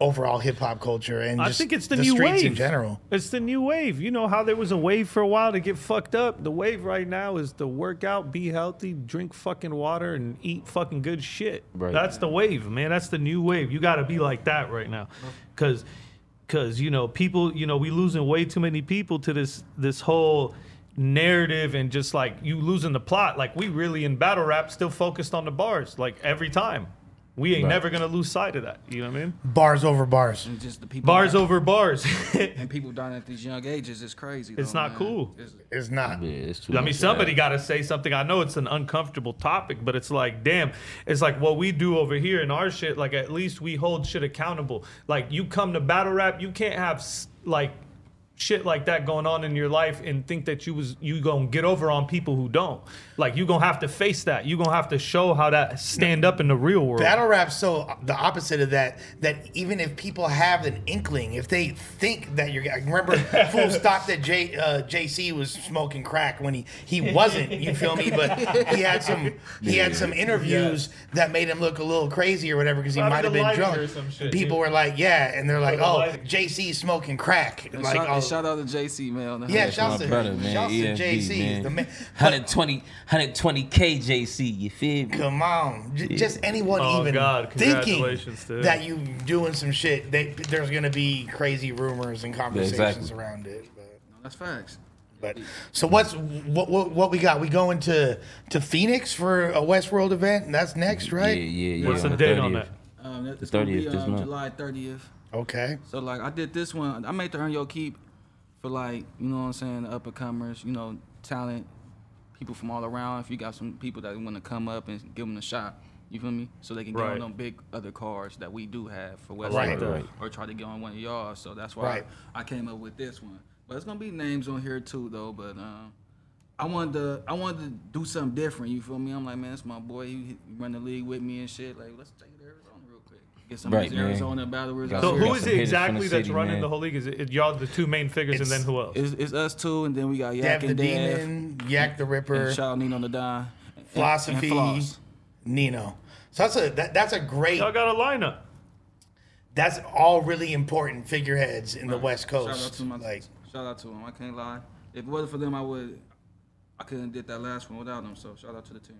overall hip-hop culture and I just think it's the, new streets wave in general It's the new wave. You know how there was a wave for a while to get fucked up. The wave right now is to work out, be healthy, drink fucking water, and eat fucking good shit. Right. That's the wave, man. That's the new wave. You got to be like that right now, because, because you know people, you know we losing way too many people to this this whole narrative and just like you losing the plot. Like we really in battle rap still focused on the bars. Like every time, we ain't Right. never gonna lose sight of that. You know what I mean? bars over bars And just the people Bars dying- over bars. (laughs) and people dying at these young ages is crazy. It's not man. cool. It's- it's not Yeah, it's too I mean, somebody got to say something. I know it's an uncomfortable topic, but it's like, damn, it's like what we do over here in our shit. Like, at least we hold shit accountable. Like, you come to battle rap, you can't have like shit like that going on in your life and think that you was you gonna get over on people who don't. Like, you gonna have to face that. You gonna have to show how that stand up in the real world. Battle rap's so the opposite of that. That even if people have an inkling, if they think that you're, I remember (laughs) full stop that J uh, JC was smoking crack when he he wasn't. You feel me? But he had some he had some interviews that made him look a little crazy or whatever because he might have been drunk. some shit, people yeah. were like, yeah, and they're like, the oh, lighting. JC smoking crack. And Like, shout, oh, and shout out to JC man. on the yeah, hood. shouts my to brother, man. shouts to JC, man. the man. (laughs) 120, 120k JC. You feel me? Come on, J- just anyone Oh, even God, thinking congratulations that you doing some shit, they, there's gonna be crazy rumors and conversations exactly. around it. But, That's facts. but so what's what, what what we got? We going to to Phoenix for a Westworld event, and that's next, right? yeah, yeah. Yeah. What's the on date on that? Um, it's The gonna be 30th this um, month. July 30th. Okay. So like I did this one. I made the Earn Your Keep for like you know what I'm saying, the up and comers, you know, talent, people from all around. If you got some people that want to come up and give them a shot, you feel me? So they can get Right. on them big other cars that we do have for West Right. Side, Right. or try to get on one of y'all. So that's why Right. I came up with this one. But it's gonna be names on here too though. But um, I wanted to I wanted to do something different. You feel me? I'm like, man, it's my boy. He, he run the league with me and shit. Like, let's take it to Arizona real quick. Get some Right, of these man. Arizona battlers So some- here. who got is some it exactly that's city, running man. the whole league? Is it y'all the two main figures, and then who else? It's, it's us two, and then we got Yak Dev the and Dev, Demon, Yak the Ripper, and shout out Nino the Don, Philosophy, and Floss. Nino. So that's a that, that's a great. Y'all got a lineup. That's all really important figureheads in the West Shout out Coast. to my Like shout out to them. I can't lie. If it wasn't for them, I would I couldn't did that last one without them. So shout out to the team.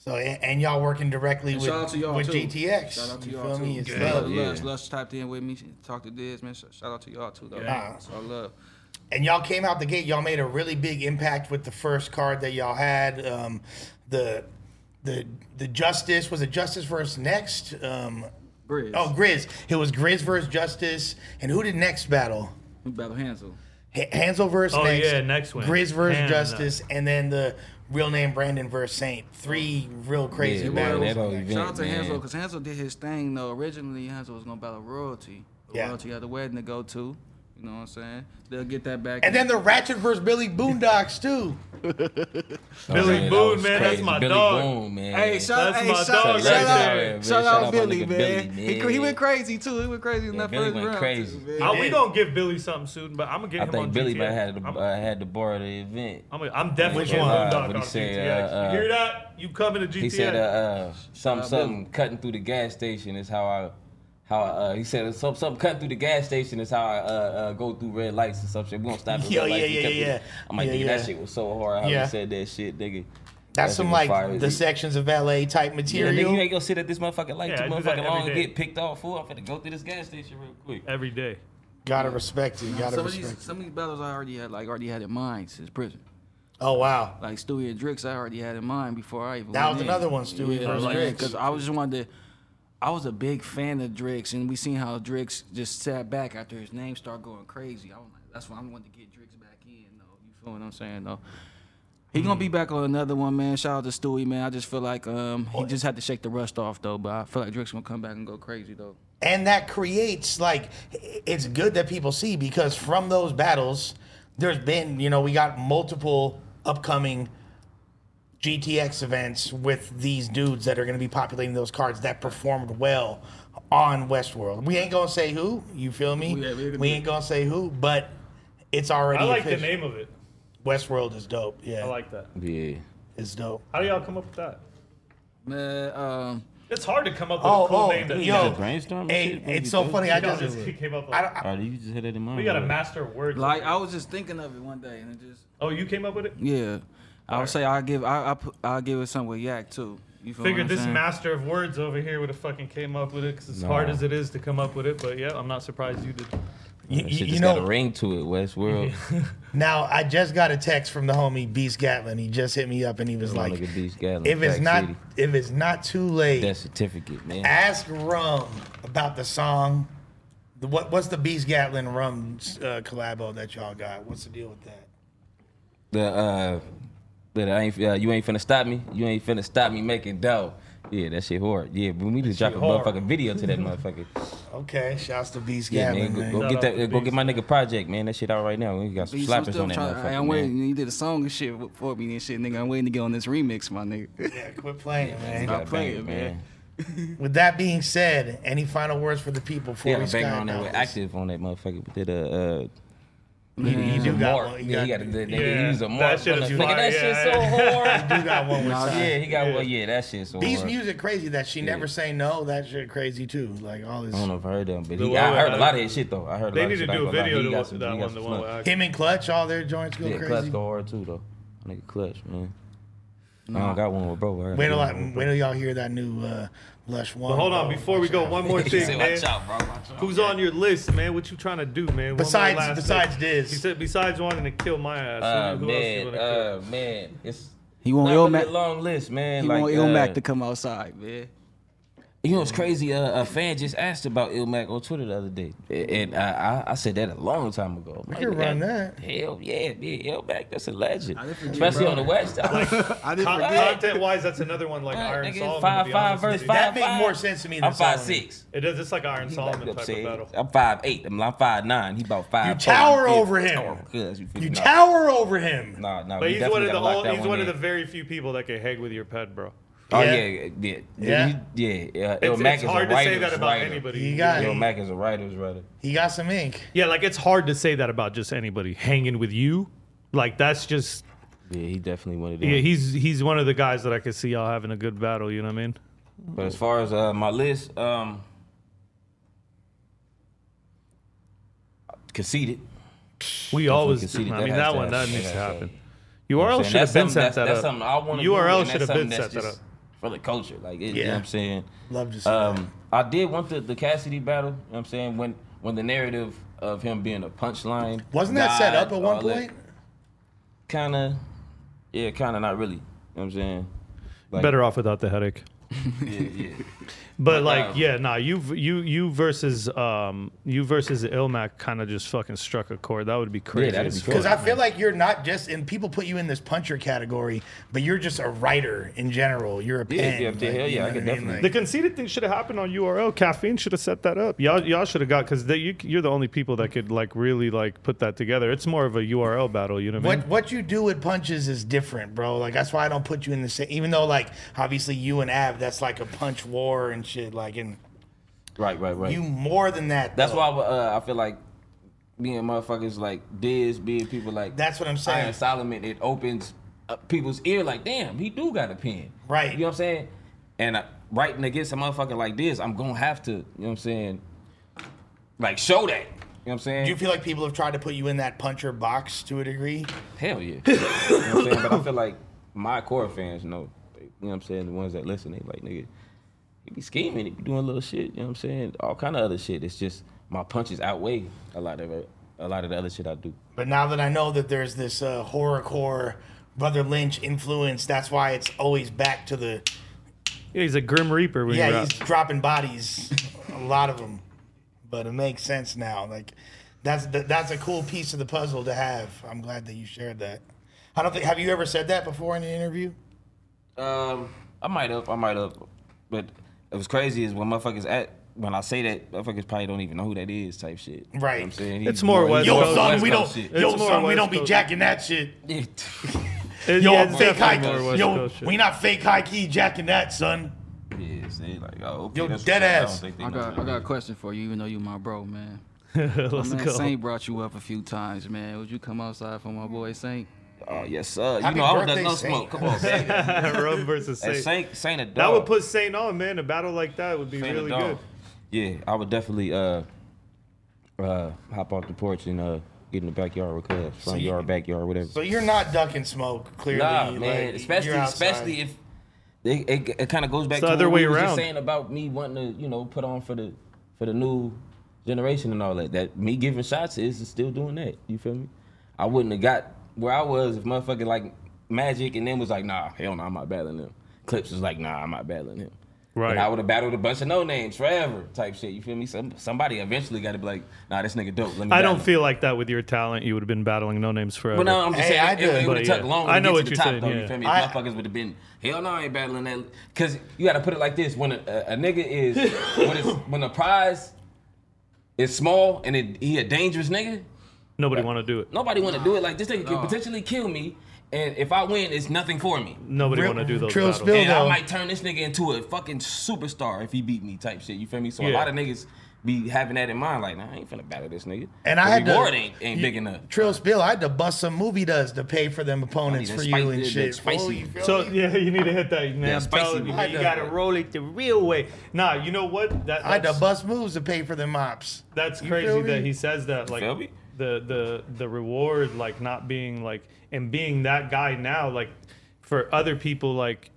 So and, and y'all working directly And with, shout out to y'all with too. GTX. Shout out to you y'all feel too. me? It's Yeah, love. yeah. Lush, Lush tapped in with me. She talked to Diz, man. Shout out to y'all too, though. Yeah. It's all love. And y'all came out the gate. Y'all made a really big impact with the first card that y'all had. Um, the the the Justice was it Justice versus Next? Um, Grizz. oh, Grizz. It was Grizz versus Justice. And who did Next battle? We battle Hansel. H- Hansel versus Next. Oh, Next. yeah, Next win. Grizz versus Hand, Justice, and then the real name Brandon versus Saint. Three real crazy Yeah, battles. that whole that. event. Shout out to man. Hansel because Hansel did his thing though. Originally, Hansel was gonna battle royalty. But Yeah. Royalty had a wedding to go to. You know what I'm saying? They'll get that back. And then the Ratchet versus Billy Boondocks too. (laughs) Billy that Boone, was man, that's my Billy dog. Boone, man. Hey, shout, That's hey, my shout, dog shout out, man. shout Shout out out Billy, man. Billy, He, man. he went crazy too. He went crazy in Yeah, that Billy first went round. crazy. Too, man. We gonna give Billy something soon, but I'm gonna get I him think on Billy GTX. might have the, I'm, uh, had the board of the event. I'm, I'm definitely Which getting one? Boondog on he say, GTX. uh, uh, you hear that? You coming to GTX? He said, uh, uh something, something cutting through the gas station is how I, how I, uh, he said some something cutting through the gas station is how I uh, uh, go through red lights and some shit. We don't stop at (laughs) Yo, red yeah, lights. We yeah, yeah. I'm like, Yeah, nigga, yeah. that shit was so hard. How Yeah. he said that shit, nigga. That's That some like fire. the sections of LA type Yeah, material. nigga, you ain't gonna sit at this motherfucking light Yeah, too I do that motherfucking every long and get picked off. Fool, I'm finna go through this gas station real quick. every day. Gotta respect it. Gotta Some of respect these, it. some of these battles I already had, like already had in mind since prison. Oh wow. Like Stewie and Drix, I already had in mind before I even. That went was in. another one, Stewie versus Drix. Because I was just wanted to. I was a big fan of Drix, and we seen how Drix just sat back after his name started going crazy. I was like, that's why I wanted to get Drix back in, though. You feel what I'm saying, though? He gonna be back on another one, man. Shout out to Stewie, man. I just feel like um he just had to shake the rust off, though. But I feel like Drix gonna come back and go crazy, though. and that creates like it's good that people see because from those battles there's been you know we got multiple upcoming GTX events with these dudes that are going to be populating those cards that performed well on Westworld. We ain't gonna say who, you feel me? Yeah, we we ain't gonna say who, but it's already I like the name of it. Westworld is dope. Yeah, I like that. Yeah. it's dope. How do y'all come up with that? Man, um, It's hard to come up with Oh, a cool oh, name. That yo, just brainstorm hey, it's so funny. I just, just came up with. I, don't- Oh, you just hit it in mind. we got a master of words. like I was just thinking of it one day, and it just oh, you came up with it. yeah. I would say I give I I put, I'll give it something with Yak too. You feel what Figured I'm this saying? master of words over here would have fucking came up with it because as No. hard as it is to come up with it, but yeah, I'm not surprised you did. you, That you- shit you just know, got a ring to it, Westworld. (laughs) Now I just got a text from the homie Beast Gatlin. He just hit me up and he was My like, nigga Beast Gatlin, "If it's not City. if it's not too late, that certificate, man. ask Rum about the song. The, what what's the Beast Gatlin Rum uh, collabo that y'all got? What's the deal with that? The uh, that I ain't uh, you ain't finna stop me. You ain't finna stop me making dough. Yeah, that shit hard. Yeah, but we need to drop a hard. motherfucking video to that (laughs) motherfucker. Okay, shouts to Beast Yeah, Gatlin. man, go, go Shout get out that. to Go Beast, get my nigga project, man. That shit out right now. We got some Beast, slappers still on that trying- motherfucker. I, am man. waiting. You did a song and shit for me and shit, nigga. I'm waiting to get on this remix, my nigga. Yeah, quit playing, You man. got a playing, banger, man. (laughs) With that being said, any final words for the people before Yeah, we a banger sky on that with active on that motherfucker. But did a uh, You, you do got mark. one. You yeah, he got, got a, that Yeah, nigga use a that shit is fire, that shit so hard. (laughs) you got one with Nah, yeah, he got Yeah. one. Yeah, that shit so Beast hard. music crazy that she never say no. That shit crazy too. Like all this. I don't know if I heard them, but The he, one I heard a lot of his shit though. I heard a They lot need of to shit. I do a ain't gonna lie. video to got what- some- that one. The one with Him and Clutch, all their joints go Yeah, crazy. clutch go hard too though. Nigga clutch, man. I don't got one with bro. Wait till, get I, wait bro. till y'all hear that new uh, Lush one. But hold on, before we go, one more (laughs) thing, said, man. Watch out, bro. Watch out. Who's on your list, man? What you trying to do, man? One Besides- last besides thing. Diz. He said besides wanting to kill my ass. Uh, who, who else you man, wanna kill? uh, man, it's He want not really Illmac. a long list, man. He like, want uh, Illmac to come outside, man. You know it's crazy? Uh, a fan just asked about Illmac on Twitter the other day, and I, I, I said that a long time ago. We can run that. Hell yeah, yeah, Illmac, that's a legend, I didn't forget, especially bro. on the West. (laughs) I didn't Con- content wise, that's another one like Iron nigga, Solomon. five, to be five honest with verse you. five. That make five. more sense to me than I'm five Solomon. six. It is. It's like Iron He Solomon I'm, type of battle. I'm five eight. I'm, I'm five nine. He about five. You tower feel over him. You You tower over him. Nah, nah. But he's one of the gotta lock old, that he's one of the very few people that can hang with your pet, bro. Oh Yeah. yeah, yeah, Yeah? yeah. yeah. Uh, It's, Illmac it's is hard a to say that about writer. anybody. You got Yo. Mac is a writer's writer. He got some ink. Yeah, like it's hard to say that about just anybody hanging with you. Like that's just Yeah, he definitely one of them. yeah. He's he's one of the guys that I could see y'all having a good battle. You know what I mean? But as far as uh, my list, um, conceded. We always. conceded. I mean has that one that needs to That happen. You know what I'm URL should have been set that up. something I want to do. URL should have been set that up. Just For the culture, like it, you know what I'm saying. Love to see Um, I did want the, the Cassidy battle. You know what I'm saying when when the narrative of him being a punchline Wasn't that set up at one point? Kinda, yeah, kinda not really. You know what I'm saying? Like, Better off without the headache. (laughs) Yeah, yeah. But But, like, um, yeah, nah, you you you versus um you versus Illmac kind of just fucking struck a chord. That would be crazy. that'd as be fuck. Because I feel like you're not just, and people put you in this puncher category, but you're just a writer in general. You're a Yeah, pen. yeah, like, hell you yeah, I know could what definitely- Like- The conceited thing should have happened on URL. Caffeine should have set that up. Y'all, y'all should have got because you, you're the only people that could like really like put that together. It's more of a URL battle. You know what, I What mean? what you do with punches is different, bro. Like that's why I don't put you in the same. Even though like obviously you and Av, that's like a punch war and shit. Like and Right, right, right. you more than that. That's though. why uh, I feel like being motherfuckers like Diz, being people like That's what I'm saying. Iron Solomon, it opens up people's ear like, damn, he do got a pen. Right. You know what I'm saying? And uh, writing against a motherfucker like this, I'm gonna have to, you know what I'm saying? Like show that. You know what I'm saying? Do you feel like people have tried to put you in that puncher box to a degree? Hell yeah. (laughs) you know what I'm saying? But I feel like my core fans know. You know what I'm saying? The ones that listen, they like, nigga, he be scheming, he be doing little shit, you know what I'm saying? All kind of other shit. It's just my punches outweigh a lot of it, a lot of the other shit I do. But now that I know that there's this uh, horrorcore Brotha Lynch influence, that's why it's always back to the Yeah, he's a grim reaper when yeah. He's dropping bodies, a lot of them. But it makes sense now. Like that's that's a cool piece of the puzzle to have. I'm glad that you shared that. I don't think have you ever said that before in an interview? Um, I might have, I might have, but it was crazy is when motherfuckers at when I say that, motherfuckers probably don't even know who that is, type shit. You know I'm Right. saying It's more West Yo, Coast. son, West we don't. Shit. Yo, son, we don't be jacking that shit. Yeah. It- Yo, yeah, fake high. definitely more West Yo, we not fake high key jacking that, son. yeah, see, like, oh, okay, Yo, dead what's up. I ass. don't think they I got I got a question for you, even though you my bro, man. (laughs) Let's my man go. Saint brought you up a few times, man. Would you come outside for my boy Saint? Is. Oh yes, sir. Happy you know I was birthday, no Saint. smoke. Come on, man. (laughs) Rome versus Saint. Saint, Saint a dog. That would put Saint on, man. A battle like that would be Saint really good. Yeah, I would definitely uh uh hop off the porch and uh get in the backyard with Cubs, front you- yard, backyard, whatever. So you're not ducking smoke, clearly. Nah, like, man. Especially, especially if it, it, it kind of goes back It's the other what way we was around. just saying about me wanting to, you know, put on for the for the new generation and all that. That me giving shots is still doing that. You feel me? I wouldn't have got where I was if motherfucker like Magic and then was like, nah, hell no, I'm not battling him. Clips was like, nah, I'm not battling him. Right. And I would have battled a bunch of no names forever, type shit. You feel me? Some somebody eventually got to be like, nah, this nigga dope. Let me. I don't him. feel like that with your talent. You would have been battling no names forever. But no, I'm just Hey, saying, I it, do. it, But would have yeah. took longer I to know get what to the you're top, saying, though. yeah. You feel me? I- motherfuckers would have been, hell no, I ain't battling that. Because you got to put it like this: when a, a, a nigga is, when, it's, when the prize is small and it, he a dangerous nigga, Nobody want to do it. nobody want to do it. Like this nigga could potentially kill me, and if I win, it's nothing for me. Nobody want to do those Trill battles. Spill- And I might turn this nigga into a fucking superstar if he beat me, type shit. You feel me? So a lot of niggas be having that in mind, like, nah, I ain't finna battle this nigga. And I The had to. reward ain't, ain't you- big enough. Trill Spill, I had to bust some movie does to pay for them opponents for you and shit. spicy- fool, you feel So me? yeah, you need to hit that. Man, Yeah, spicy you, man, you gotta roll it the real way. Nah, you know what? That, I had to bust moves to pay for them mops. that's You crazy that he says that. Like Feel me? The the the reward, like not being like and being that guy now, like for other people, like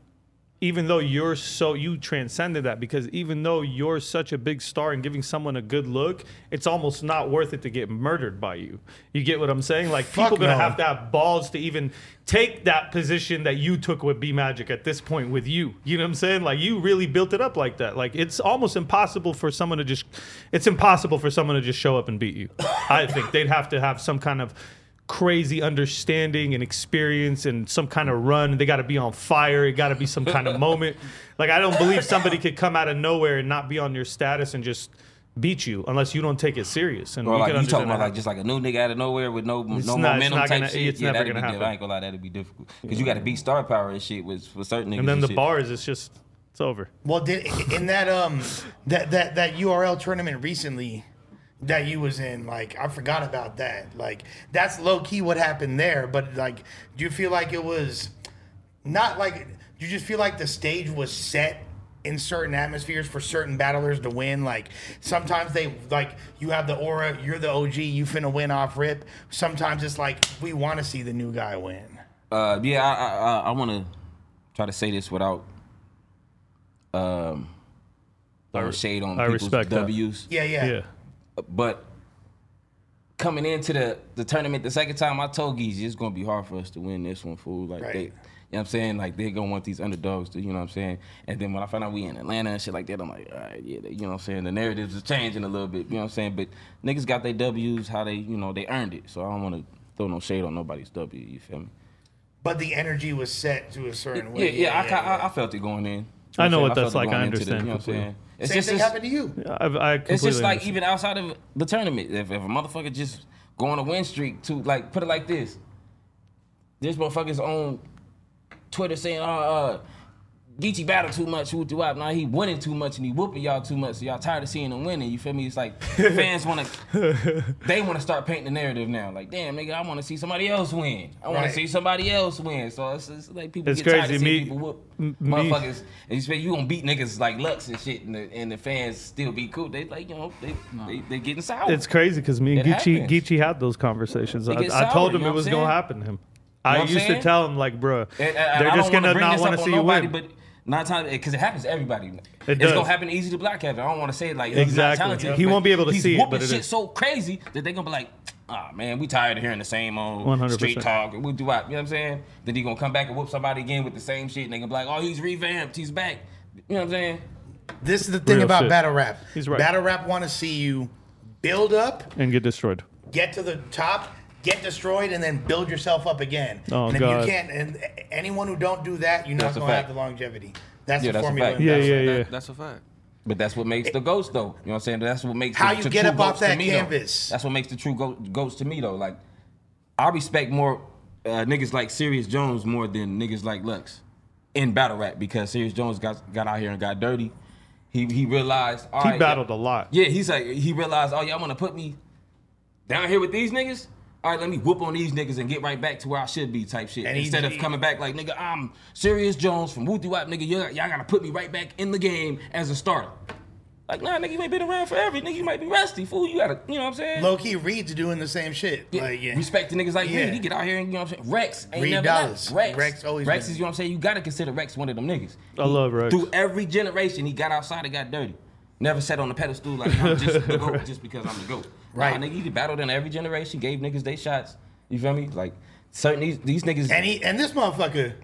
even though you're so you transcended that because even though you're such a big star and giving someone a good look, it's almost not worth it to get murdered by you. You get what I'm saying? Like Fuck people gonna have to have balls to even take that position that you took with B Magic at this point with you. You know what I'm saying? Like you really built it up like that. Like it's almost impossible for someone to just it's impossible for someone to just show up and beat you. I think they'd have to have some kind of crazy understanding and experience and some kind of run. They got to be on fire. It got to be some kind of moment. (laughs) Like I don't believe somebody could come out of nowhere and not be on your status and just beat you unless you don't take it serious. And Or like you talking about like just like a new nigga out of nowhere with no It's no not- it's momentum not type gonna- shit. it's yeah, never that'd gonna be happen. I ain't gonna lie, that'd be difficult because you got to beat star power and shit with for certain niggas. and then the shit. bars, it's just it's over. Well, did in that um that that that URL tournament recently that you was in, like I forgot about that. Like that's low key what happened there. But like, do you feel like it was not like? Do you just feel like the stage was set? In certain atmospheres for certain battlers to win, like sometimes they like you have the aura, you're the OG, you finna win off rip. Sometimes it's like we want to see the new guy win. Uh, yeah, I I, I, I want to try to say this without um throwing shade on I people's respect that. W's. Yeah, yeah. Yeah. But coming into the, the tournament the second time, I told Geezy it's gonna be hard for us to win this one, fool. Like Right. they, you know what I'm saying? Like they're gonna want these underdogs to, you know what I'm saying? And then when I found out we in Atlanta and shit like that, I'm like, all right, yeah, they, you know what I'm saying? The narratives is changing a little bit, you know what I'm saying? But niggas got their W's, how they, you know, they earned it. So I don't wanna throw no shade on nobody's W, you feel me? But the energy was set to a certain Yeah, way. yeah, I, ca- I, I felt it going in. I know what I'm that's like. I felt it going into the- understand You know what I'm saying? It's Same just thing this- happened to you. I, I it's just like understand. even outside of the tournament, if, if a motherfucker just go on a win streak to like put it like this, this motherfucker's on Twitter saying, "Uh, uh Geechi battle too much, who do I? Now he winning too much and he whooping y'all too much, so y'all tired of seeing him winning. You feel me? It's like (laughs) fans want to, they want to start painting the narrative now. Like, damn, nigga, I want to see somebody else win. I want Right. to see somebody else win. So it's, it's like people It's get tired of seeing Me- people whoop me- motherfuckers. And you say you gonna beat niggas like Lux and shit, and the, and the fans still be cool. They like, you know, they they, they getting sour. It's crazy because me and It Geechi, happens. Geechi had those conversations. I, gets I sour, told you him know it was I'm gonna happen to him. Know I what I'm used to tell him like, bro, And- and they're don't just gonna not want to on see you win. But nine times because it happens to everybody. It it's does. gonna happen easy to Black Kevin. I don't want to say it like Exactly. not talented. He won't be able to he's see it, whooping but it shit is. so crazy that they gonna be like, ah man, we tired of hearing the same old 100%. street talk. We do what? You know what I'm saying? Then he gonna come back and whoop somebody again with the same shit, and they gonna be like, oh, he's revamped, he's back. You know what I'm saying? This is the thing Real about shit. battle rap. He's right. Battle rap want to see you build up, and get destroyed. get to the top, get destroyed, and then build yourself up again. Oh, and if God. you can't, and anyone who don't do that, you're not That's a gonna have the longevity. That's Yeah, the that's a formula. fact. in Yeah, battle yeah, yeah. That, that's a fact. But that's what makes the ghost, though. You know what I'm saying? That's what makes How the, you the get true up off goats to that me, though. canvas. That's what makes the true go- goats to me, though. Like, I respect more uh, niggas like Serius Jones more than niggas like Lux in battle rap because Serius Jones got got out here and got dirty. He he realized. all He right, battled yeah, a lot. Yeah, he's like he realized. Oh, y'all want to put me down here with these niggas? All right, let me whoop on these niggas and get right back to where I should be, type shit. And he- Instead of coming back like, nigga, I'm Serius Jones from Wooty Wap, nigga. Y'all, y'all gotta put me right back in the game as a starter. Like, nah, nigga, you ain't been around forever. Nigga, you might be rusty, fool. You gotta, you know what I'm saying? Low key, Reed's doing the same shit. Yeah, Like, yeah. Respect the niggas like Yeah. Reed. He get out here and you know what I'm saying. Rex ain't Reed never Dallas. left. Rex, Rex always Rex been- is you know what I'm saying. You gotta consider Rex one of them niggas. I love Rex. Through every generation, he got outside and got dirty. Never sat on a pedestal like I'm just the goat just because I'm the goat. Right. Nah, nigga, he battled in every generation, gave niggas they shots. You feel me? Like certain these these niggas. and he and this motherfucker,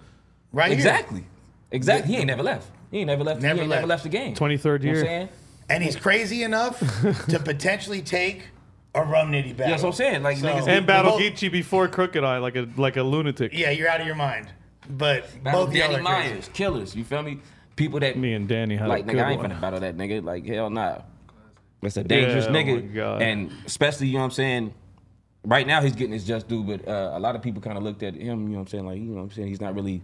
right exactly, exactly. He ain't never left. He ain't never left. Never he ain't left. never left the game. 23rd You know what year. I'm saying? and he's crazy enough (laughs) to potentially take a rum nitty battle. Yeah, that's what I'm saying. Like So- niggas And battle both- Geechi before Crooked I like a like a lunatic. Yeah, you're out of your mind. But battle both y'all Danny are crazy. Myers, killers. You feel me? People that Me and Danny had like a nigga, good I ain't one. finna battle that nigga. Like hell nah. That's a dangerous Yeah, oh nigga. God. And especially, you know what I'm saying? Right now he's getting his just due, but uh, a lot of people kind of looked at him, you know what I'm saying? Like, you know what I'm saying? He's not really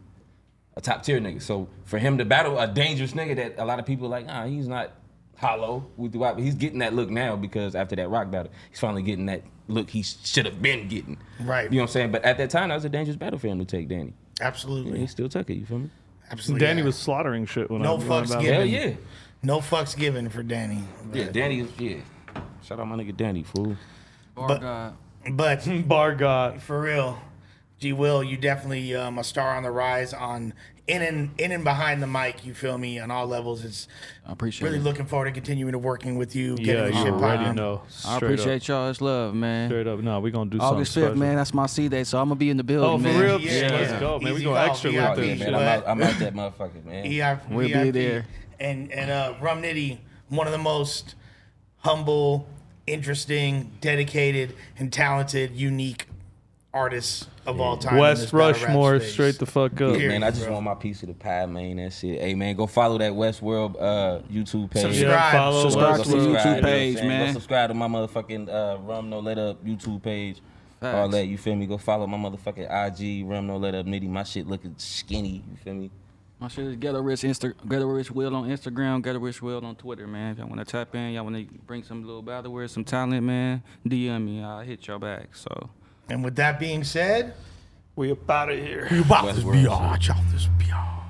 a top tier nigga. So for him to battle a dangerous nigga that a lot of people are like, nah, he's not hollow with the but he's getting that look now because after that rock battle, he's finally getting that look he should have been getting. Right. You know what I'm saying? But at that time, that was a dangerous battle for him to take Danny. Absolutely. He still took it, you feel me? Absolutely. Danny yeah. was slaughtering shit when No I when I fucks battled. given. Hell yeah. No fucks given for Danny. Yeah, Danny is yeah. Shout out my nigga Danny, fool. Bar But- God. But (laughs) Bar God. for real, G Will, you definitely um, a star on the rise on in and in and behind the mic. You feel me on all levels. It's I appreciate really it. looking forward to continuing to working with you. Yeah, Getting the you shit already popping. know. I Straight appreciate y'all. It's love, man. Straight up. No, we gonna do August something 5th, man. That's my C day, so I'm gonna be in the building, Oh, for man. real? Yeah, Yeah, let's go, man. We Easy go call, extra VIP, with this. man, I'm out, I'm out that motherfucker, man. EI, We'll be VIP. there. And and uh, Rum Nitty, one of the most humble, interesting, dedicated, and talented, unique artists of all time. West this battle rap Rushmore, straight the fuck up. Here. man, I just bro. want my piece of the pie, man. That shit. Hey, man, go follow that Westworld uh, YouTube page. Subscribe. Yeah, follow Subscribe West to the World. YouTube you know page, saying? man. Go subscribe to my motherfucking uh, Rum No Let Up YouTube page. All that, you feel me? Go follow my motherfucking IG, Rum No Let Up Nitty. My shit looking skinny, you feel me? My shit is Ghetto Rich Insta Ghetto Rich Will on Instagram, Ghetto Rich Will on Twitter, man. If y'all wanna tap in, y'all wanna bring some little battle words, some talent, man, DM me. I'll hit y'all back. So And with that being said, We up out of here. you about Westworld, this biatch, out this biatch.